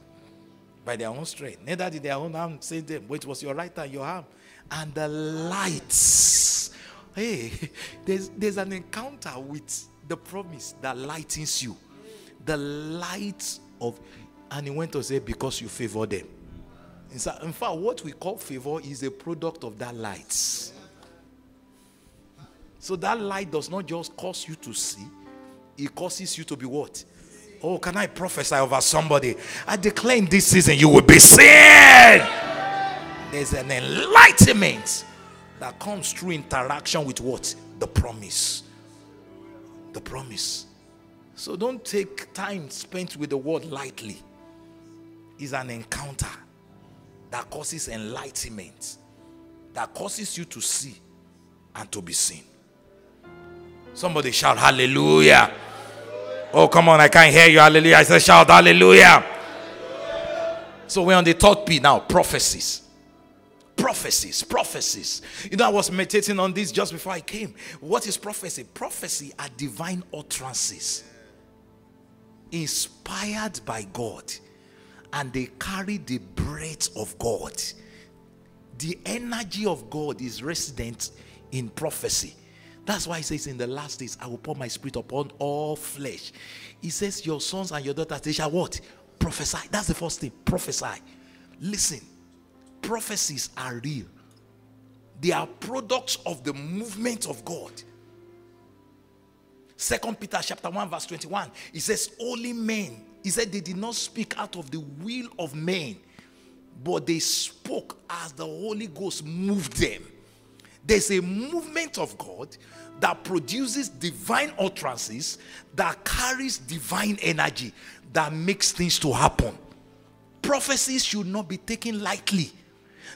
by their own strength, neither did their own arm save them, but it was your right hand, your arm. And the lights. Hey, there's, there's an encounter with the promise that lightens you. The light of, and he went to say, because you favor them. In fact, what we call favor is a product of that light. So that light does not just cause you to see, it causes you to be what? Oh, can I prophesy over somebody? I declare in this season you will be seen. There's an enlightenment that comes through interaction with what? The promise. The promise. So don't take time spent with the word lightly. It's an encounter that causes enlightenment, that causes you to see and to be seen. Somebody shout hallelujah. Oh, come on, I can't hear you. Hallelujah. I said shout hallelujah. So we're on the third P now prophecies. Prophecies, prophecies. You know, I was meditating on this just before I came. What is prophecy? Prophecy are divine utterances inspired by God, and they carry the breath of God. The energy of God is resident in prophecy. That's why he says, In the last days, I will pour my spirit upon all flesh. He says, Your sons and your daughters, they shall what? Prophesy. That's the first thing. Prophesy. Listen, prophecies are real, they are products of the movement of God. Second Peter chapter 1, verse 21. He says, Only men. He said they did not speak out of the will of men, but they spoke as the Holy Ghost moved them. There's a movement of God that produces divine utterances that carries divine energy that makes things to happen. Prophecies should not be taken lightly.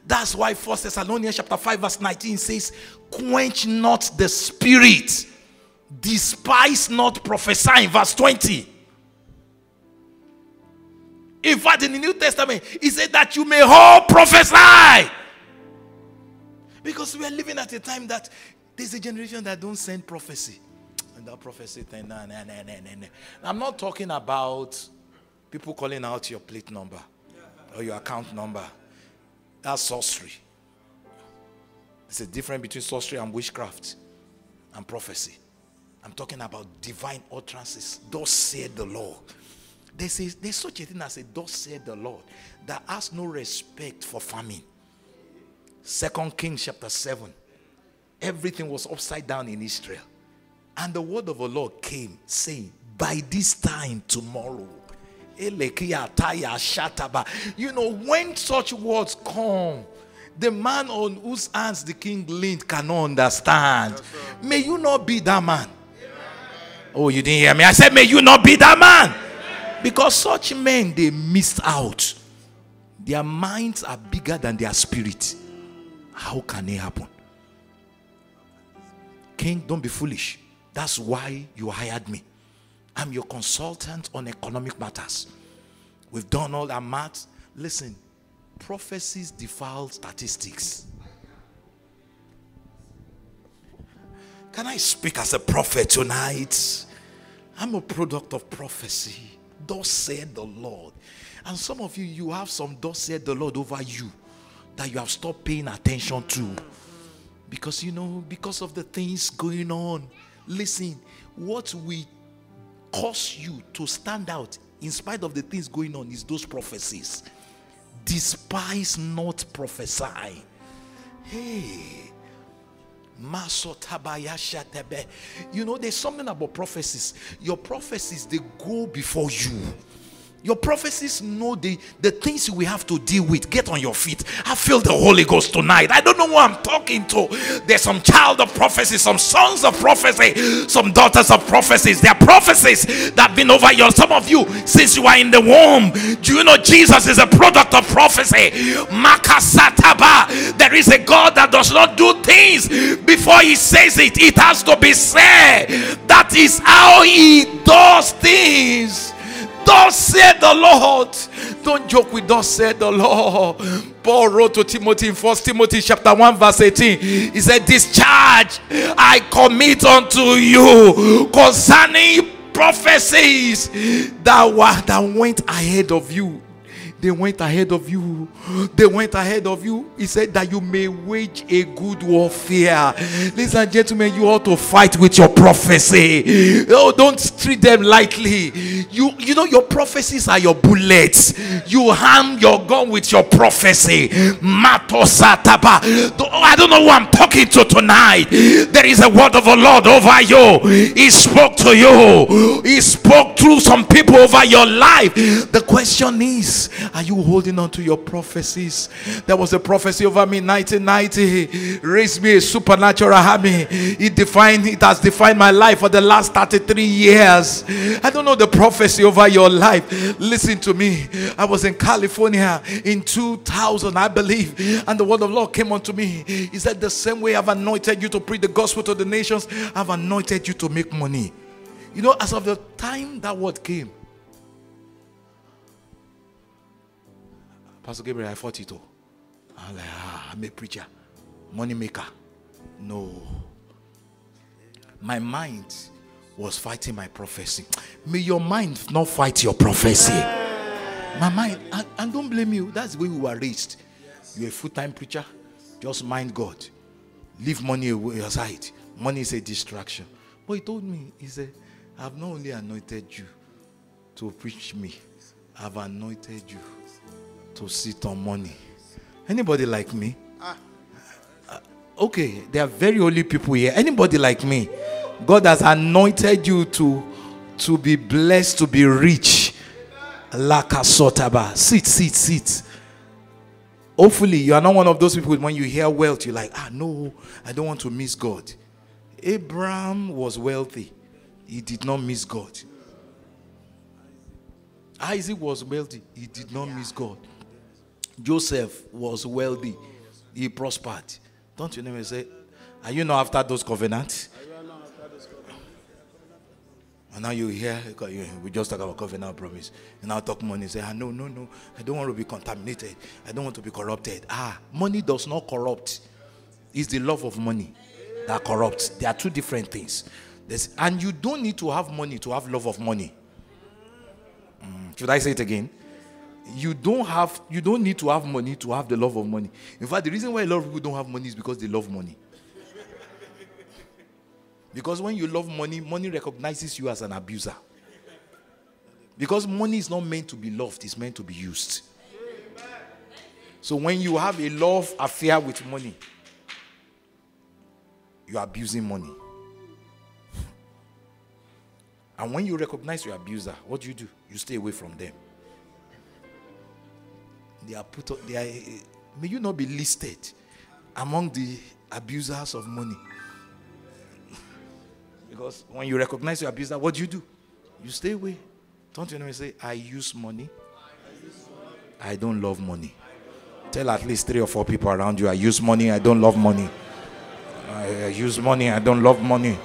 That's why First Thessalonians chapter 5, verse 19 says, Quench not the spirit, despise not prophesying. Verse 20. In fact, in the New Testament, he said that you may all prophesy. Because we are living at a time that there's a generation that don't send prophecy. And that prophecy thing, nah, nah, nah, nah, nah. I'm not talking about people calling out your plate number or your account number. That's sorcery. There's a difference between sorcery and witchcraft and prophecy. I'm talking about divine utterances. Thus said the Lord. There's, a, there's such a thing as a thus said the Lord that has no respect for famine. Second Kings chapter 7. Everything was upside down in Israel. And the word of the Lord came saying, By this time tomorrow. You know, when such words come, the man on whose hands the king leaned cannot understand. Yes, May you not be that man. Oh, you didn't hear me. I said, May you not be that man. Because such men, they missed out. Their minds are bigger than their spirit. How can it happen? King, don't be foolish. That's why you hired me. I'm your consultant on economic matters. We've done all our maths. Listen, prophecies defile statistics. Can I speak as a prophet tonight? I'm a product of prophecy. Thus said the Lord. And some of you, you have some thus said the Lord over you that you have stopped paying attention to. Because you know, because of the things going on. Listen, what will cause you to stand out in spite of the things going on is those prophecies. Despise not prophesy. Hey. You know, there's something about prophecies. Your prophecies, they go before you. Your prophecies know the, the things we have to deal with. Get on your feet. I feel the Holy Ghost tonight. I don't know who I'm talking to. There's some child of prophecy, some sons of prophecy, some daughters of prophecies. There are prophecies that have been over you. Some of you, since you are in the womb, do you know Jesus is a product of prophecy? Makasataba. There is a God that does not do things before he says it. It has to be said. That is how he does things. Thus said the Lord. Don't joke with thus said the Lord. Paul wrote to Timothy in First Timothy chapter 1, verse 18. He said, Discharge I commit unto you concerning prophecies that were that went ahead of you they went ahead of you. They went ahead of you. He said that you may wage a good warfare. Ladies and gentlemen, you ought to fight with your prophecy. Oh, don't treat them lightly. You, you know, your prophecies are your bullets. You harm your gun with your prophecy. Matosataba. I don't know who I'm talking to tonight. There is a word of the Lord over you. He spoke to you. He spoke through some people over your life. The question is are you holding on to your prophecies? There was a prophecy over me 1990. Raised me a supernatural army. It defined, it has defined my life for the last 33 years. I don't know the prophecy over your life. Listen to me. I was in California in 2000, I believe, and the word of Lord came unto me. He said, The same way I've anointed you to preach the gospel to the nations, I've anointed you to make money. You know, as of the time that word came, Pastor Gabriel, I fought it all. I'm like, ah, I'm a preacher, money maker. No. My mind was fighting my prophecy. May your mind not fight your prophecy. My mind, and, and don't blame you. That's the way we were raised. You're a full time preacher, just mind God. Leave money aside. Money is a distraction. But he told me, he said, I've not only anointed you to preach me, I've anointed you to sit on money. Anybody like me? Ah. Uh, okay, there are very holy people here. Anybody like me? God has anointed you to to be blessed, to be rich. Lakasotaba. Sit, sit, sit. Hopefully, you are not one of those people when you hear wealth, you're like, ah, no, I don't want to miss God. Abraham was wealthy, he did not miss God. Isaac was wealthy, he did not miss God. Joseph was wealthy, he prospered. Don't you never say, Are you not after those covenants? And now you hear, we just talk about covenant promise. And now talk money. Say, ah, no, no, no. I don't want to be contaminated. I don't want to be corrupted. Ah, money does not corrupt. It's the love of money that corrupts. There are two different things. There's, and you don't need to have money to have love of money. Mm, should I say it again? You don't have you don't need to have money to have the love of money. In fact, the reason why a lot of people don't have money is because they love money. Because when you love money, money recognizes you as an abuser. Because money is not meant to be loved, it's meant to be used. So when you have a love affair with money, you are abusing money. And when you recognize your abuser, what do you do? You stay away from them. They are put up, they are, may you not be listed among the abusers of money. Because when you recognize your abuser, what do you do? You stay away. Don't you know say, I use money. I don't love money. Tell at least three or four people around you, I use money, I don't love money. I, use money, I don't love money.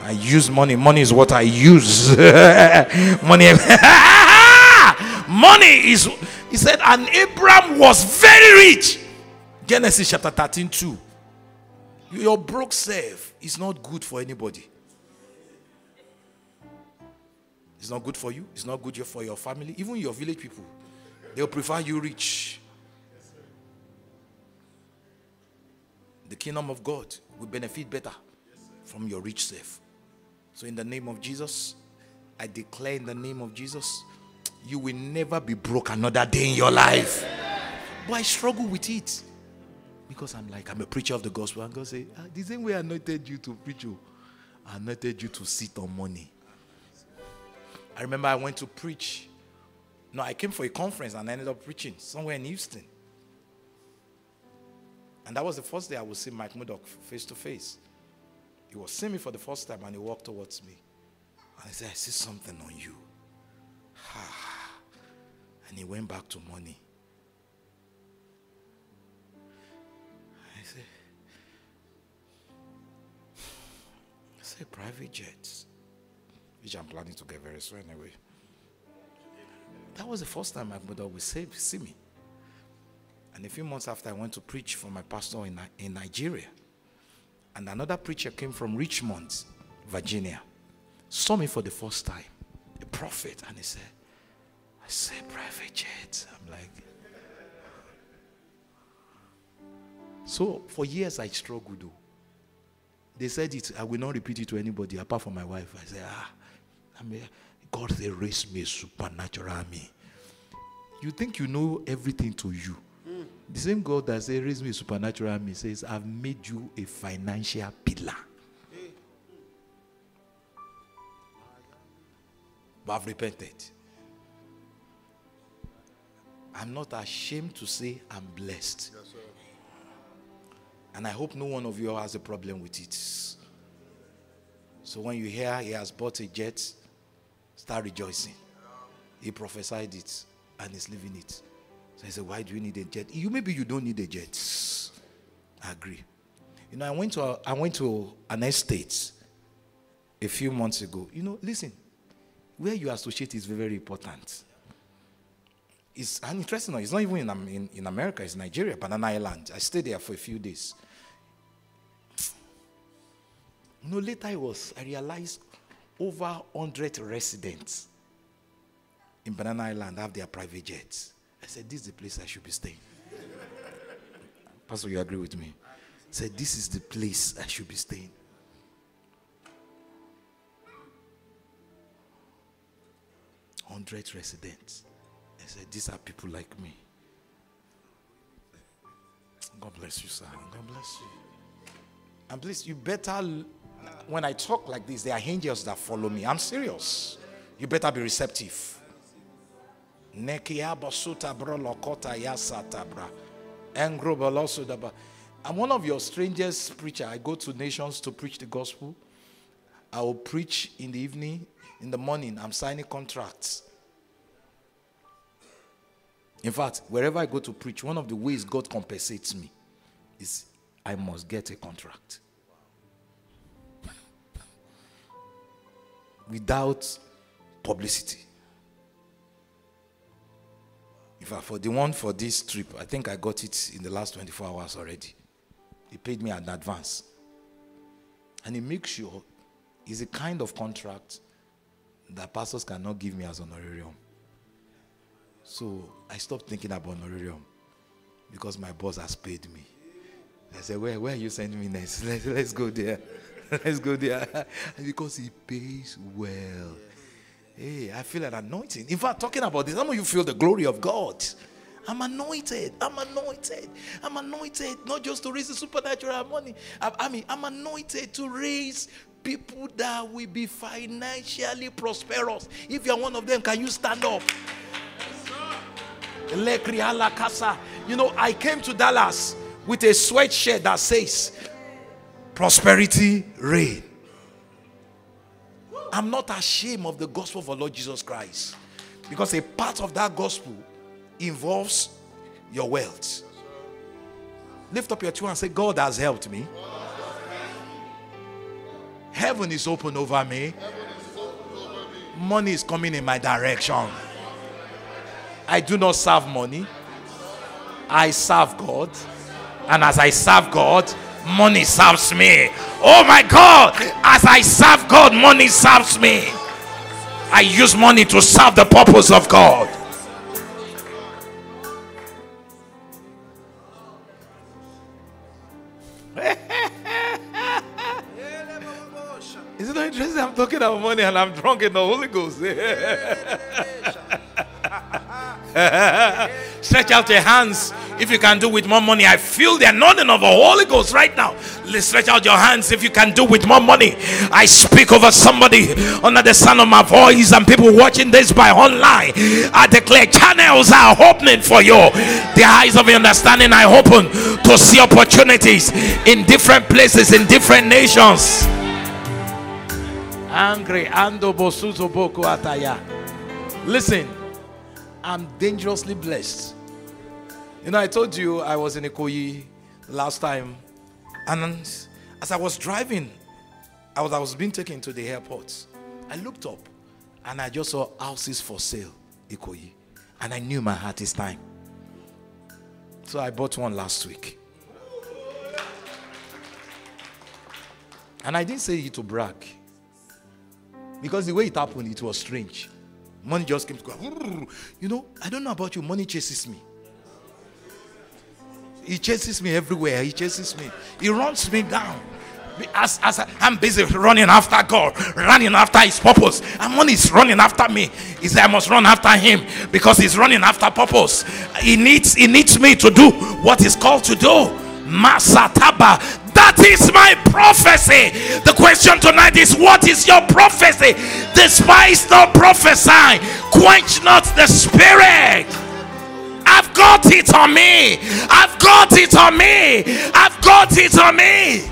I use money. Money is what I use. money. money is, he said, and Abraham was very rich. Genesis chapter 13, 2. Your broke self is not good for anybody. It's not good for you. It's not good for your family. Even your village people, they'll prefer you rich. The kingdom of God will benefit better from your rich self. So, in the name of Jesus, I declare in the name of Jesus, you will never be broke another day in your life. But I struggle with it because I'm like, I'm a preacher of the gospel. And God say, ah, the same way I anointed you to preach, you, I anointed you to sit on money. I remember I went to preach. No, I came for a conference and I ended up preaching somewhere in Houston. And that was the first day I would see Mike Murdock face to face. He was seeing me for the first time and he walked towards me. And he said, I see something on you. And he went back to money. I said, I said, private jets which I'm planning to get very soon anyway. That was the first time my mother would say, see me. And a few months after, I went to preach for my pastor in, in Nigeria. And another preacher came from Richmond, Virginia, saw me for the first time, a prophet, and he said, I say private jet. I'm like, so for years I struggled though. They said it, I will not repeat it to anybody apart from my wife. I said, ah, I mean, God they raised me supernatural me. You think you know everything to you. Mm. The same God that says raised me supernatural me says, I've made you a financial pillar. But I've repented. I'm not ashamed to say I'm blessed. Yes, and I hope no one of you has a problem with it. So when you hear he has bought a jet, Start rejoicing. He prophesied it and he's living it. So I said, Why do you need a jet? You maybe you don't need a jet. I agree. You know, I went to a, I went to an estate a few months ago. You know, listen, where you associate is very, very important. It's interesting. It's not even in, in, in America. It's Nigeria, Banana Island. I stayed there for a few days. No, later I was I realized over 100 residents in Banana Island have their private jets. I said, This is the place I should be staying. Pastor, you agree with me? I said, This is the place I should be staying. Hundred residents. Said, These are people like me. God bless you, sir. God bless you. And please, you better when I talk like this, there are angels that follow me. I'm serious. You better be receptive. I'm one of your strangest preacher. I go to nations to preach the gospel. I will preach in the evening. In the morning, I'm signing contracts. In fact, wherever I go to preach, one of the ways God compensates me is I must get a contract. Without publicity. In fact, for the one for this trip, I think I got it in the last 24 hours already. He paid me an advance. And he makes sure it's a kind of contract that pastors cannot give me as honorarium. So I stopped thinking about honorarium because my boss has paid me. I said, Where, where are you sending me next? Let's, let's go there. let's go there. because he pays well. Hey, I feel an anointing. In fact, talking about this, some of you feel the glory of God. I'm anointed. I'm anointed. I'm anointed not just to raise the supernatural money. I, I mean, I'm anointed to raise people that will be financially prosperous. If you're one of them, can you stand up? You know, I came to Dallas with a sweatshirt that says prosperity reign. I'm not ashamed of the gospel of our Lord Jesus Christ because a part of that gospel involves your wealth. Lift up your two and say, God has helped me. Heaven is open over me. Money is coming in my direction. I do not serve money. I serve God. And as I serve God, money serves me. Oh my God, as I serve God, money serves me. I use money to serve the purpose of God. Is it not interesting? I'm talking about money and I'm drunk in the Holy Ghost. Stretch out your hands if you can do with more money. I feel the anointing of the Holy Ghost right now. Let's stretch out your hands if you can do with more money. I speak over somebody under the sound of my voice and people watching this by online. I declare channels are opening for you. The eyes of your understanding are open to see opportunities in different places, in different nations. Angry ando bosuzo boku ataya. Listen, I'm dangerously blessed. You know, I told you I was in Ikoyi last time, and as I was driving, I was, I was being taken to the airport. I looked up and I just saw houses for sale, Ikoyi, and I knew my heart is time. So I bought one last week. And I didn't say it to brag. Because the way it happened, it was strange. Money just came to go. You know, I don't know about you. Money chases me. He chases me everywhere. He chases me. He runs me down. As, as I, am busy running after God, running after His purpose, and money is running after me. He said, I must run after Him because He's running after purpose. He needs He needs me to do what He's called to do. Masataba. That is my prophecy. The question tonight is what is your prophecy? Despise not prophesy, quench not the spirit. I've got it on me. I've got it on me. I've got it on me.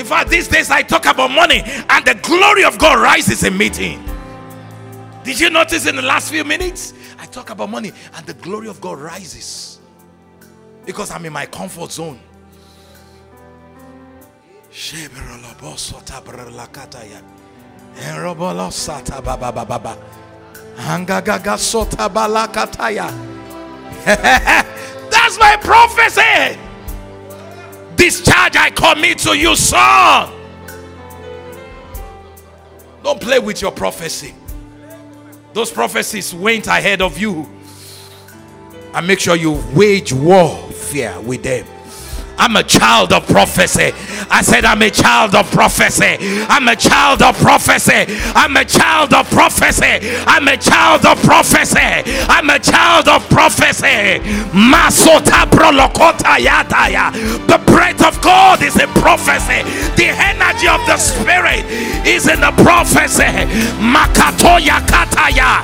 In fact, these days I talk about money and the glory of God rises in meeting. Did you notice in the last few minutes? I talk about money and the glory of God rises because I'm in my comfort zone. That's my prophecy. This charge I commit to you, son. Don't play with your prophecy. Those prophecies went ahead of you. And make sure you wage warfare with them. I'm a child of prophecy. I said, I'm a child of prophecy. I'm a child of prophecy. I'm a child of prophecy. I'm a child of prophecy. I'm a child of prophecy. Masota prolokota yataya. The breath of God is in prophecy. The energy of the spirit is in the prophecy. Makatoya kataya.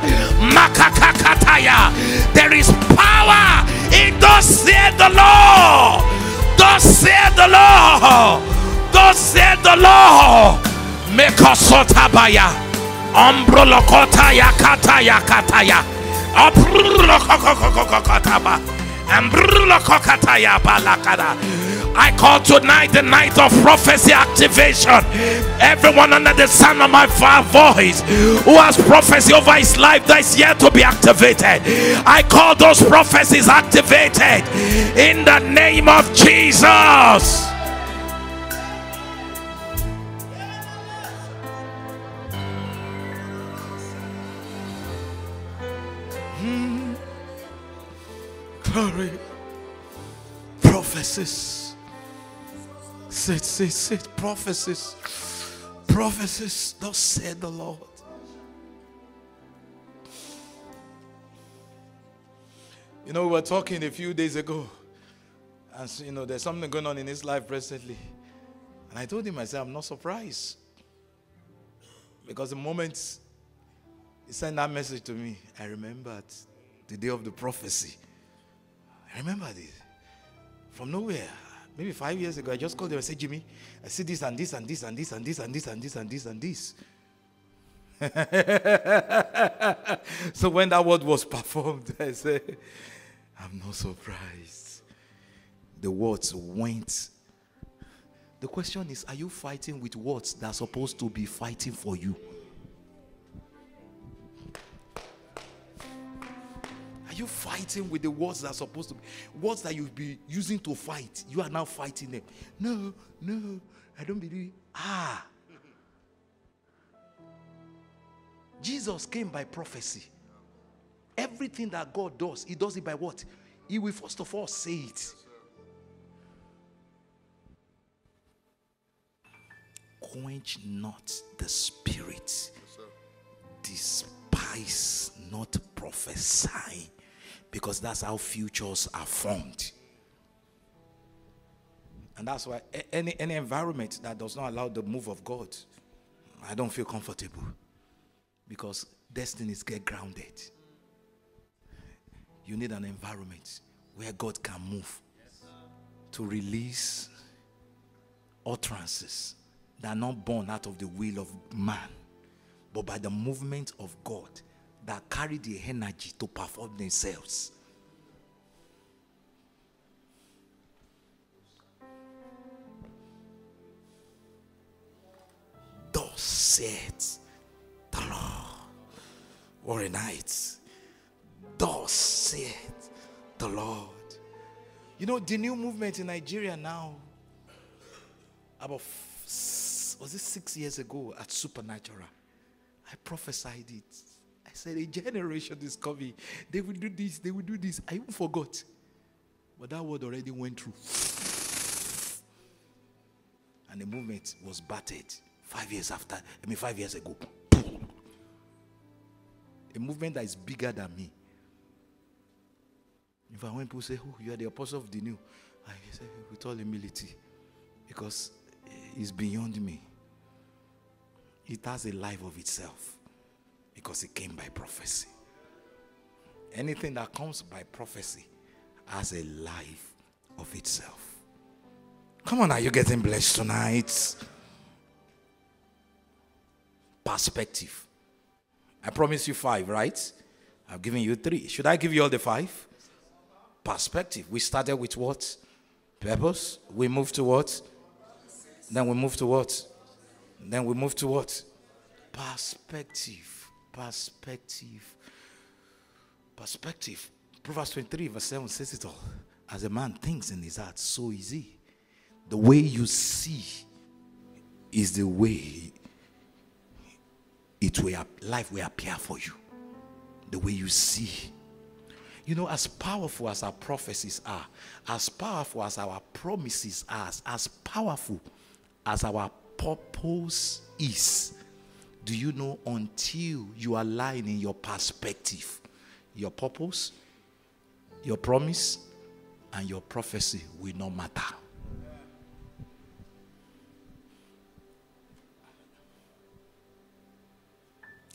Makakakataya. There is power in those said the Lord. Thus said the Lord. Thus said the Lord. Mekosotabaya. Umbrolokota yakata yakataya. I call tonight the night of prophecy activation. Everyone under the sound of my voice who has prophecy over his life that is yet to be activated. I call those prophecies activated in the name of Jesus. Hmm. Glory. Prophecies. Sit, sit, sit. Prophecies. Prophecies. Thus said the Lord. You know, we were talking a few days ago. And, you know, there's something going on in his life presently. And I told him, I said, I'm not surprised. Because the moment he sent that message to me, I remembered the day of the prophecy. I remember this. From nowhere, maybe five years ago, I just called him and said, Jimmy, I see this and this and this and this and this and this and this and this and this. so when that word was performed, I said, I'm not surprised. The words went. The question is, are you fighting with words that are supposed to be fighting for you? You fighting with the words that are supposed to be words that you'll be using to fight? You are now fighting them. No, no, I don't believe. Ah. Jesus came by prophecy. Everything that God does, He does it by what? He will first of all say it. Quench not the spirit, despise not prophesying because that's how futures are formed. And that's why any, any environment that does not allow the move of God, I don't feel comfortable. Because destinies get grounded. You need an environment where God can move to release utterances that are not born out of the will of man, but by the movement of God that carry the energy to perform themselves. Thus saith the Lord. What a night. Thus saith the Lord. You know, the new movement in Nigeria now, about, was it six years ago at Supernatural? I prophesied it said, A generation is coming. They will do this, they will do this. I even forgot. But that word already went through. And the movement was battered five years after, I mean, five years ago. A movement that is bigger than me. If I when people say, Oh, you are the apostle of the new, I say with all humility, because it's beyond me. It has a life of itself because it came by prophecy. Anything that comes by prophecy has a life of itself. Come on, are you getting blessed tonight? Perspective. I promise you five, right? I've given you three. Should I give you all the five? Perspective. We started with what? Purpose. We moved to what? Then we moved to what? Then we moved to what? Perspective perspective. Perspective. Proverbs 23, verse 7 says it all. As a man thinks in his heart, so is he. The way you see is the way it will life will appear for you. The way you see. You know, as powerful as our prophecies are, as powerful as our promises are, as powerful as our purpose is, do you know until you align in your perspective, your purpose, your promise, and your prophecy will not matter?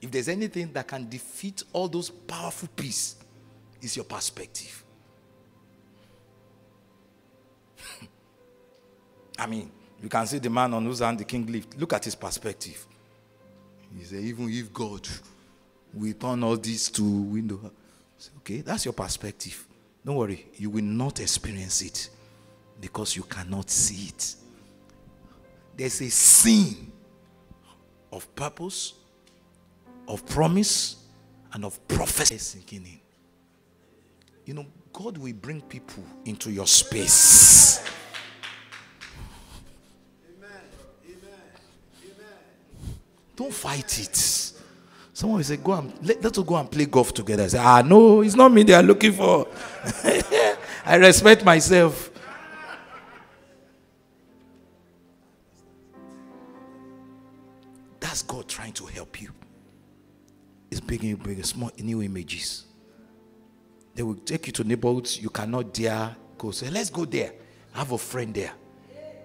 If there's anything that can defeat all those powerful pieces, it's your perspective. I mean, you can see the man on whose hand the king lived. Look at his perspective. He said, even if God will turn all this to window, okay, that's your perspective. Don't worry, you will not experience it because you cannot see it. There's a scene of purpose, of promise, and of prophecy sinking in. You know, God will bring people into your space. Don't fight it. Someone will say, Go and let, let's go and play golf together. I say, Ah, no, it's not me they are looking for. I respect myself. That's God trying to help you. It's bringing bring small new images. They will take you to neighborhoods you cannot dare go. Say, let's go there. I have a friend there.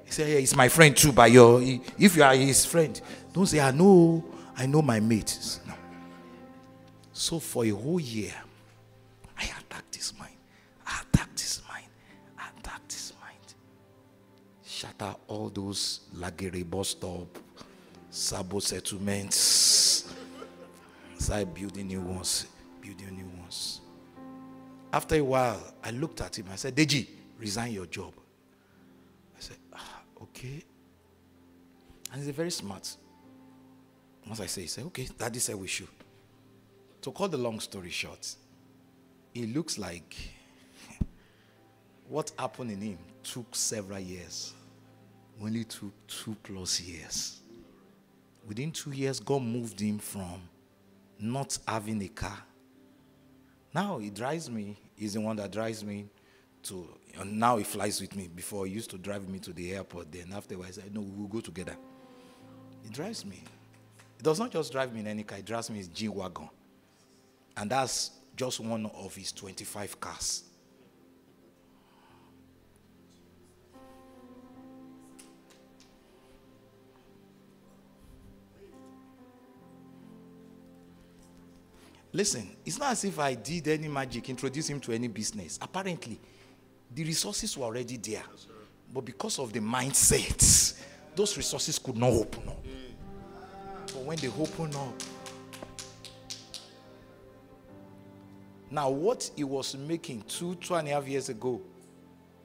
He said, yeah, he's my friend too, but your if you are his friend, don't say, I know, I know my mates. No. So for a whole year, I attacked his mind. I attacked his mind. I attacked his mind. Shatter all those Lagere bus stop, Sabo settlements. Start building new ones, building new ones. After a while, I looked at him. I said, Deji, resign your job. I said, ah, okay. And he's a very smart. Once I say, he said, okay, daddy said we should. To cut the long story short, it looks like what happened in him took several years. Only took two plus years. Within two years, God moved him from not having a car. Now he drives me. He's the one that drives me to. Now he flies with me. Before he used to drive me to the airport. Then afterwards, I said, "No, we'll go together." He drives me. He does not just drive me in any car. it drives me in G wagon, and that's just one of his 25 cars. Listen, it's not as if I did any magic, introduce him to any business. Apparently, the resources were already there. but because of the mindset, those resources could not open up. But when they open up, now what he was making two, two and a half years ago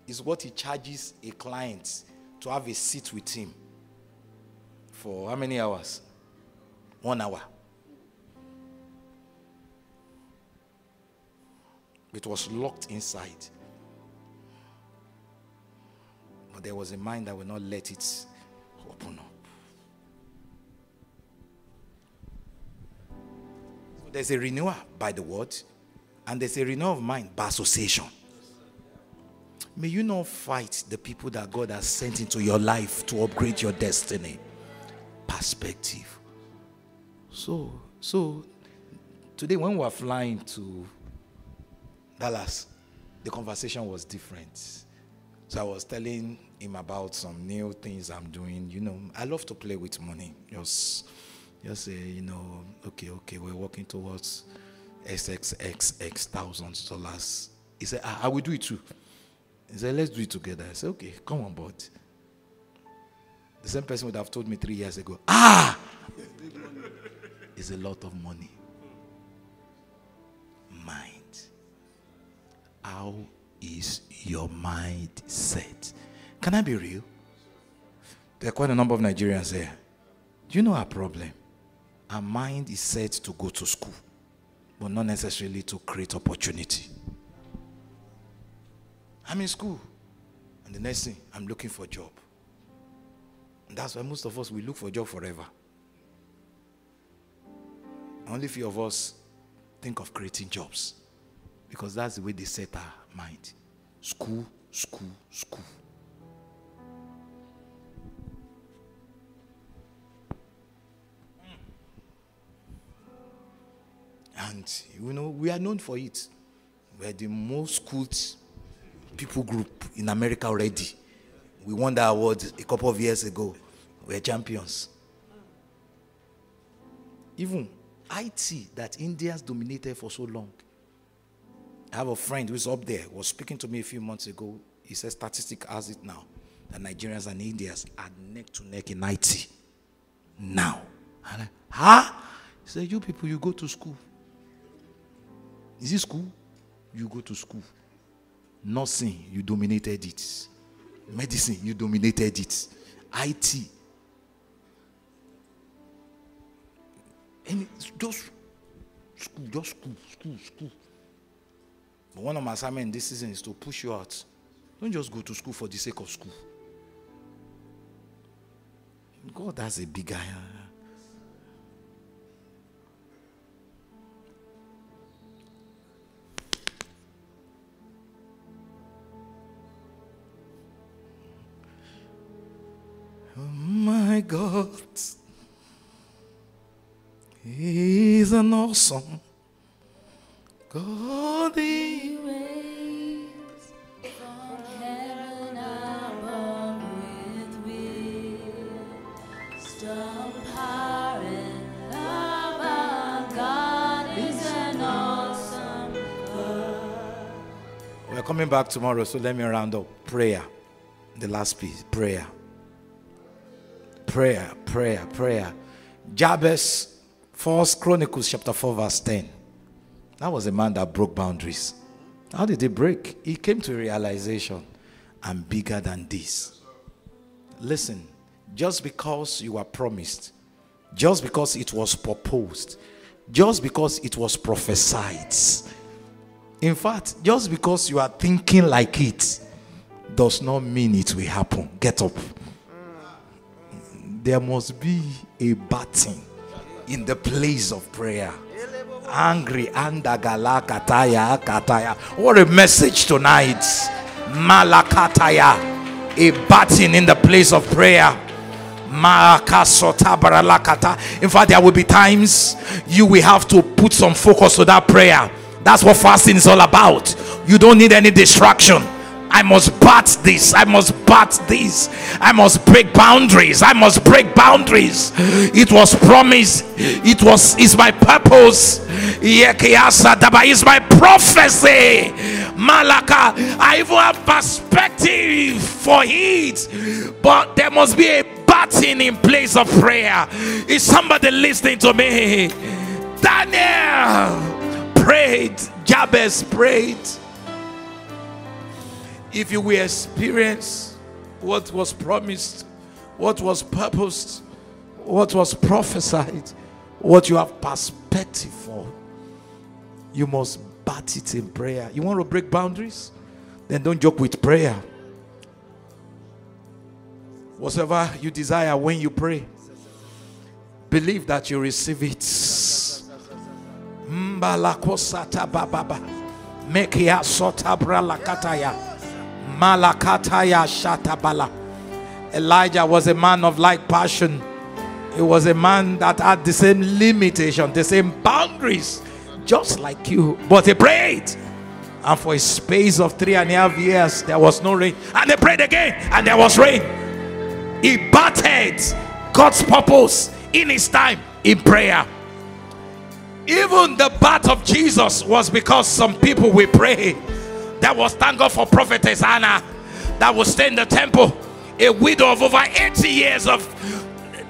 is what he charges a client to have a seat with him for how many hours? One hour. It was locked inside. But there was a mind that would not let it open up. There's a renewal by the word, and there's a renewal of mind by association. May you not fight the people that God has sent into your life to upgrade your destiny. Perspective. So, so today when we were flying to Dallas, the conversation was different. So I was telling him about some new things I'm doing. You know, I love to play with money. Just, just say, you know, okay, okay, we're working towards XXXX thousands dollars. He said, ah, I will do it too. He said, let's do it together. I said, okay, come on board. The same person would have told me three years ago, ah, it's a lot of money. Mind. How is your mind set? Can I be real? There are quite a number of Nigerians here. Do you know our problem? Our mind is set to go to school, but not necessarily to create opportunity. I'm in school, and the next thing, I'm looking for a job. And that's why most of us we look for a job forever. Only few of us think of creating jobs. Because that's the way they set our mind. School, school, school. And you know, we are known for it. We're the most schooled people group in America already. We won that award a couple of years ago. We're champions. Even IT that Indians dominated for so long. I have a friend who's up there, was speaking to me a few months ago. He says statistic has it now that Nigerians and Indians are neck to neck in IT. Now. And I, huh? He said, You people, you go to school. Is it school? You go to school. Nursing, you dominated it. Medicine, you dominated it. IT. And just school, just school, school, school. But one of my assignments this season is to push you out. Don't just go to school for the sake of school. God has a bigger. We're coming back tomorrow, so let me round up. Prayer. The last piece. Prayer. Prayer, prayer, prayer. Jabez, First Chronicles chapter 4, verse 10. That was a man that broke boundaries. How did he break? He came to a realization I'm bigger than this. Listen, just because you are promised, just because it was proposed, just because it was prophesied, in fact, just because you are thinking like it does not mean it will happen. Get up. There must be a batting in the place of prayer. Angry andagala kataya kataya. What a message tonight. Malakataya. A batting in the place of prayer. In fact, there will be times you will have to put some focus to that prayer. That's what fasting is all about. You don't need any distraction. I must bat this. I must bat this. I must break boundaries. I must break boundaries. It was promised. It was is my purpose. Is my prophecy. Malaka. I even have perspective for it. But there must be a batting in place of prayer. Is somebody listening to me? Daniel prayed. Jabez prayed if you will experience what was promised, what was purposed, what was prophesied, what you have perspective for, you must bat it in prayer. You want to break boundaries? Then don't joke with prayer. Whatever you desire when you pray, believe that you receive it. Mbalakosata bababa. Mekia sota bralakataya. Malakataya shatabala. Elijah was a man of like passion. He was a man that had the same limitation, the same boundaries, just like you. But he prayed. And for a space of three and a half years, there was no rain. And they prayed again, and there was rain. He battered God's purpose in his time in prayer. Even the birth of Jesus was because some people will pray. That was thank God for prophetess Anna that will stay in the temple, a widow of over 80 years of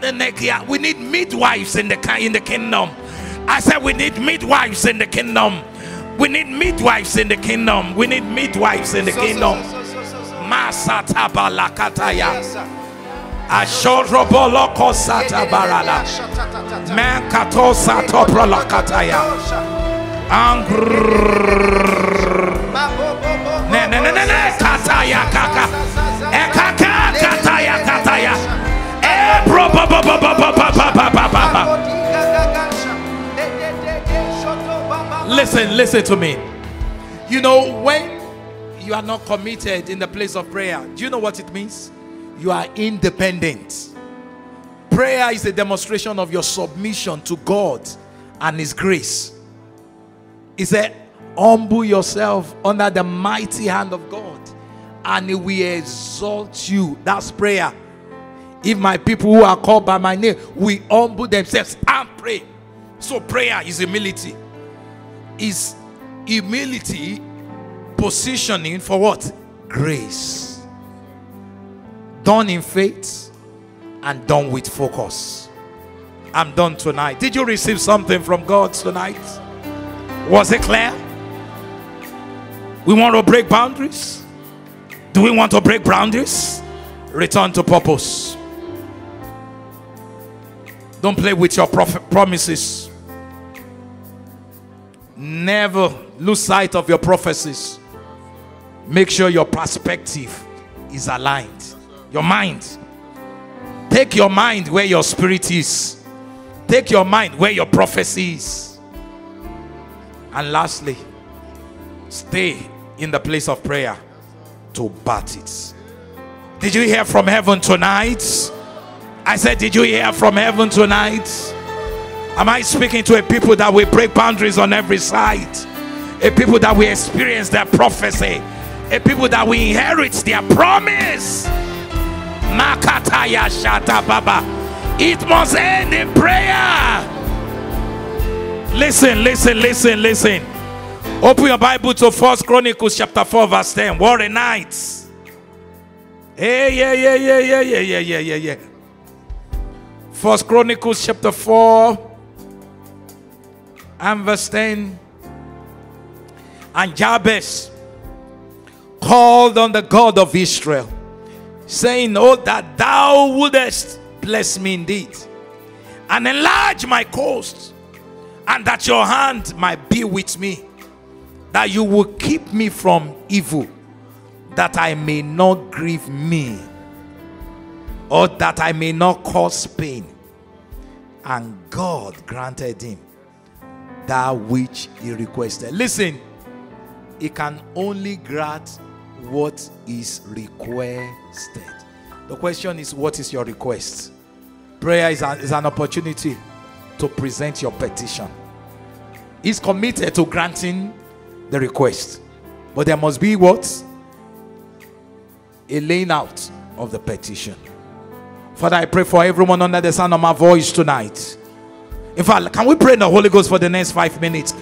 the neck. We need midwives in the in the kingdom. I said we need midwives in the kingdom. We need midwives in the kingdom. We need midwives in the kingdom. Masata balakataya. Ashoroboloko sata barala. Mankato sato prolakataya. Angr. Ne ne ne ne ne kataya kaka. Ekaka kataya kataya. E bro ba ba ba ba ba ba ba ba ba ba. Listen, listen to me. You know, when you are not committed in the place of prayer, do you know what it means? You are independent. Prayer is a demonstration of your submission to God and His grace. He said, Humble yourself under the mighty hand of God, and He will exalt you. That's prayer. If my people who are called by my name will humble themselves and pray. So, prayer is humility. Is humility positioning for what? Grace. Done in faith and done with focus. I'm done tonight. Did you receive something from God tonight? Was it clear? We want to break boundaries. Do we want to break boundaries? Return to purpose. Don't play with your promises. Never lose sight of your prophecies. Make sure your perspective is aligned. Your mind. Take your mind where your spirit is. Take your mind where your prophecy is. And lastly, stay in the place of prayer to bat it. Did you hear from heaven tonight? I said, Did you hear from heaven tonight? Am I speaking to a people that will break boundaries on every side? A people that will experience their prophecy? A people that will inherit their promise? Makataya Shata Baba. It must end in prayer. Listen, listen, listen, listen. Open your Bible to First Chronicles chapter 4, verse 10. What a night. Hey, yeah, yeah, yeah, yeah, yeah, yeah, yeah, yeah, yeah. First Chronicles chapter 4 and verse 10. And Jabez called on the God of Israel, saying, Oh, that thou wouldest bless me indeed, and enlarge my coast, and that your hand might be with me, that you will keep me from evil, that I may not grieve me, or that I may not cause pain. And God granted him that which he requested. Listen, he can only grant what is requested. The question is, what is your request? Prayer is, a- is an opportunity to present your petition. He's committed to granting the request, but there must be what? A laying out of the petition. Father, I pray for everyone under the sound of my voice tonight. In fact, can we pray in the Holy Ghost for the next five minutes?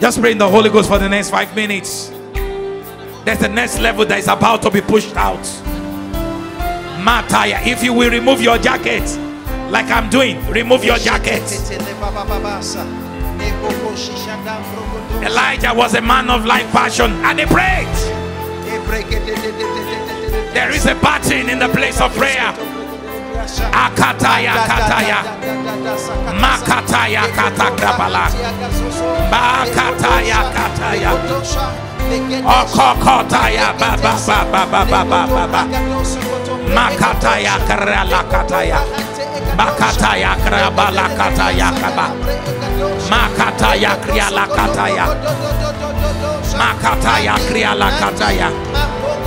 Just pray in the Holy Ghost for the next five minutes. There's the next level that is about to be pushed out. Mataya, if you will remove your jacket, like I'm doing, remove your jacket. Elijah was a man of like passion and he prayed. There is a pattern in the place of prayer. Akataya kataya. Makataya katakabala, Bakataya kataya. Okokotaya baba baba baba baba baba. Makataya kataya. Bakataya krabala kataya kaba. Makataya kriala kataya. Makataya kriala kataya.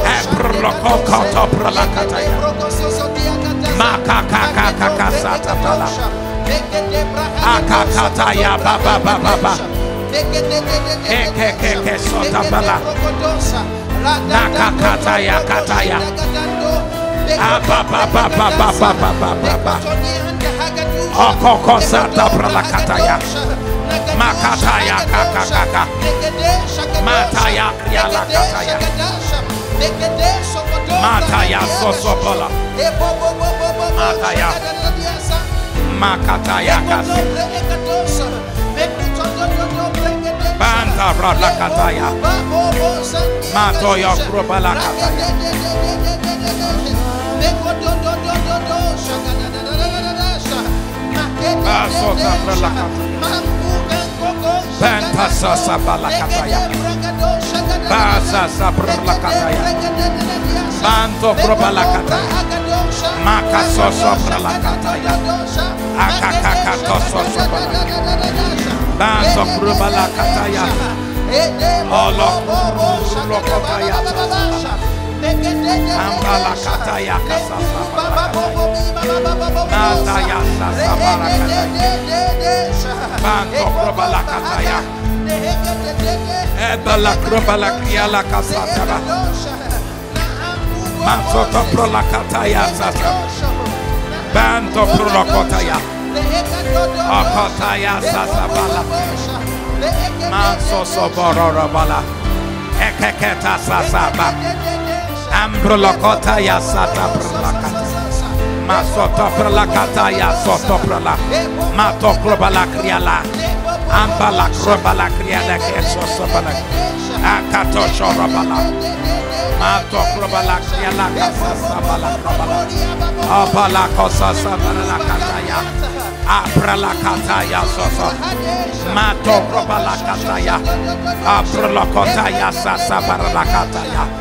Ebrlokokoto pralakataya. Makakakakakasatapala. Akakataya baba baba baba. Ekekeke sotapala. Nakakataya kataya. kataya. Okokosata pralakataya. Makataya kakakaka. Mataya kriala kataya. Mataya sosobola. Mataya. Makataya kasi. Pralakataya. Bantasa sabalakataya. Baza sabrlakataya. Manto probalakataya. Makaso sobrlakataya. Akakakato sobrlakataya. Banzo probalakataya. Olo probalakataya. Ambalakataya kasasa. Nataya sasabarakataya. Bango probalakataya. Ebalakrobalakiala kasatara. Mansoto prolakataya sasa. Banto prolakotaya. Apataya sasabala. Manso sobororobala. Ekeketa sasaba. Ekeketa sasaba ba. Ambrolokotaya sata prolakata. Masoto prolakataya soto prola. Mato krobalakriala. Ambala krobala kriada keso sobala. Akato shorobala. Mato krobala kriala kasa sabala krobala. Abala kosa sabala la kataya. Abrala kataya soso. Mato krobala kataya. Abrala kataya sasa barala kataya.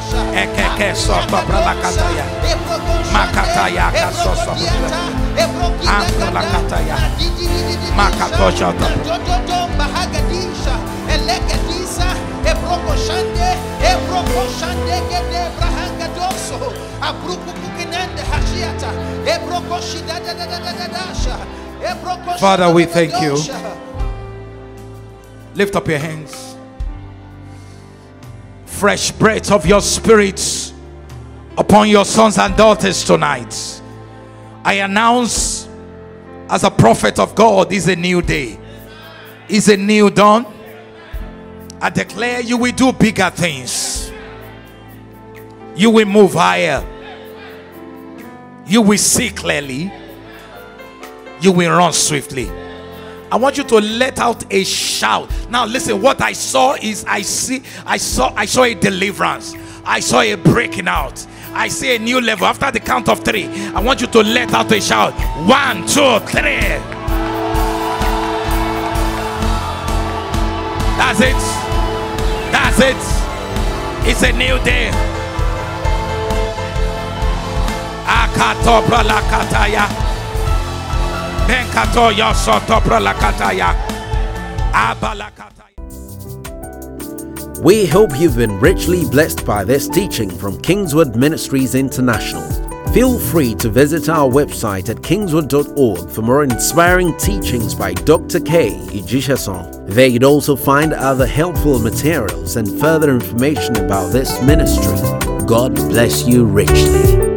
Makataya kaso sopa rala. Makataya sasa. Mato prolo kataya koba. Bala kriala kataya. Mekea so sobra la kataya. Ekeke so sobra la kataya. Makataya kaso sobra la Ambra la kataya. Makatosha sobra. Father, we thank you. Lift up your hands. Fresh breath of your spirits upon your sons and daughters tonight. I announce as a prophet of God is a new day, is a new dawn. I declare you will do bigger things, you will move higher, you will see clearly, you will run swiftly. I want you to let out a shout. Now listen, what I saw is I see I saw I saw a deliverance. I saw a breaking out. I see a new level. After the count of 3, I want you to let out a shout. One, two, three. That's it. That's it. It's a new day. Akatobra lakataya. We hope you've been richly blessed by this teaching from KingsWord Ministries International. Feel free to visit our website at kingsword.org for more inspiring teachings by Dr. Kay Ijisesan. There you'd also find other helpful materials and further information about this ministry. God bless you richly.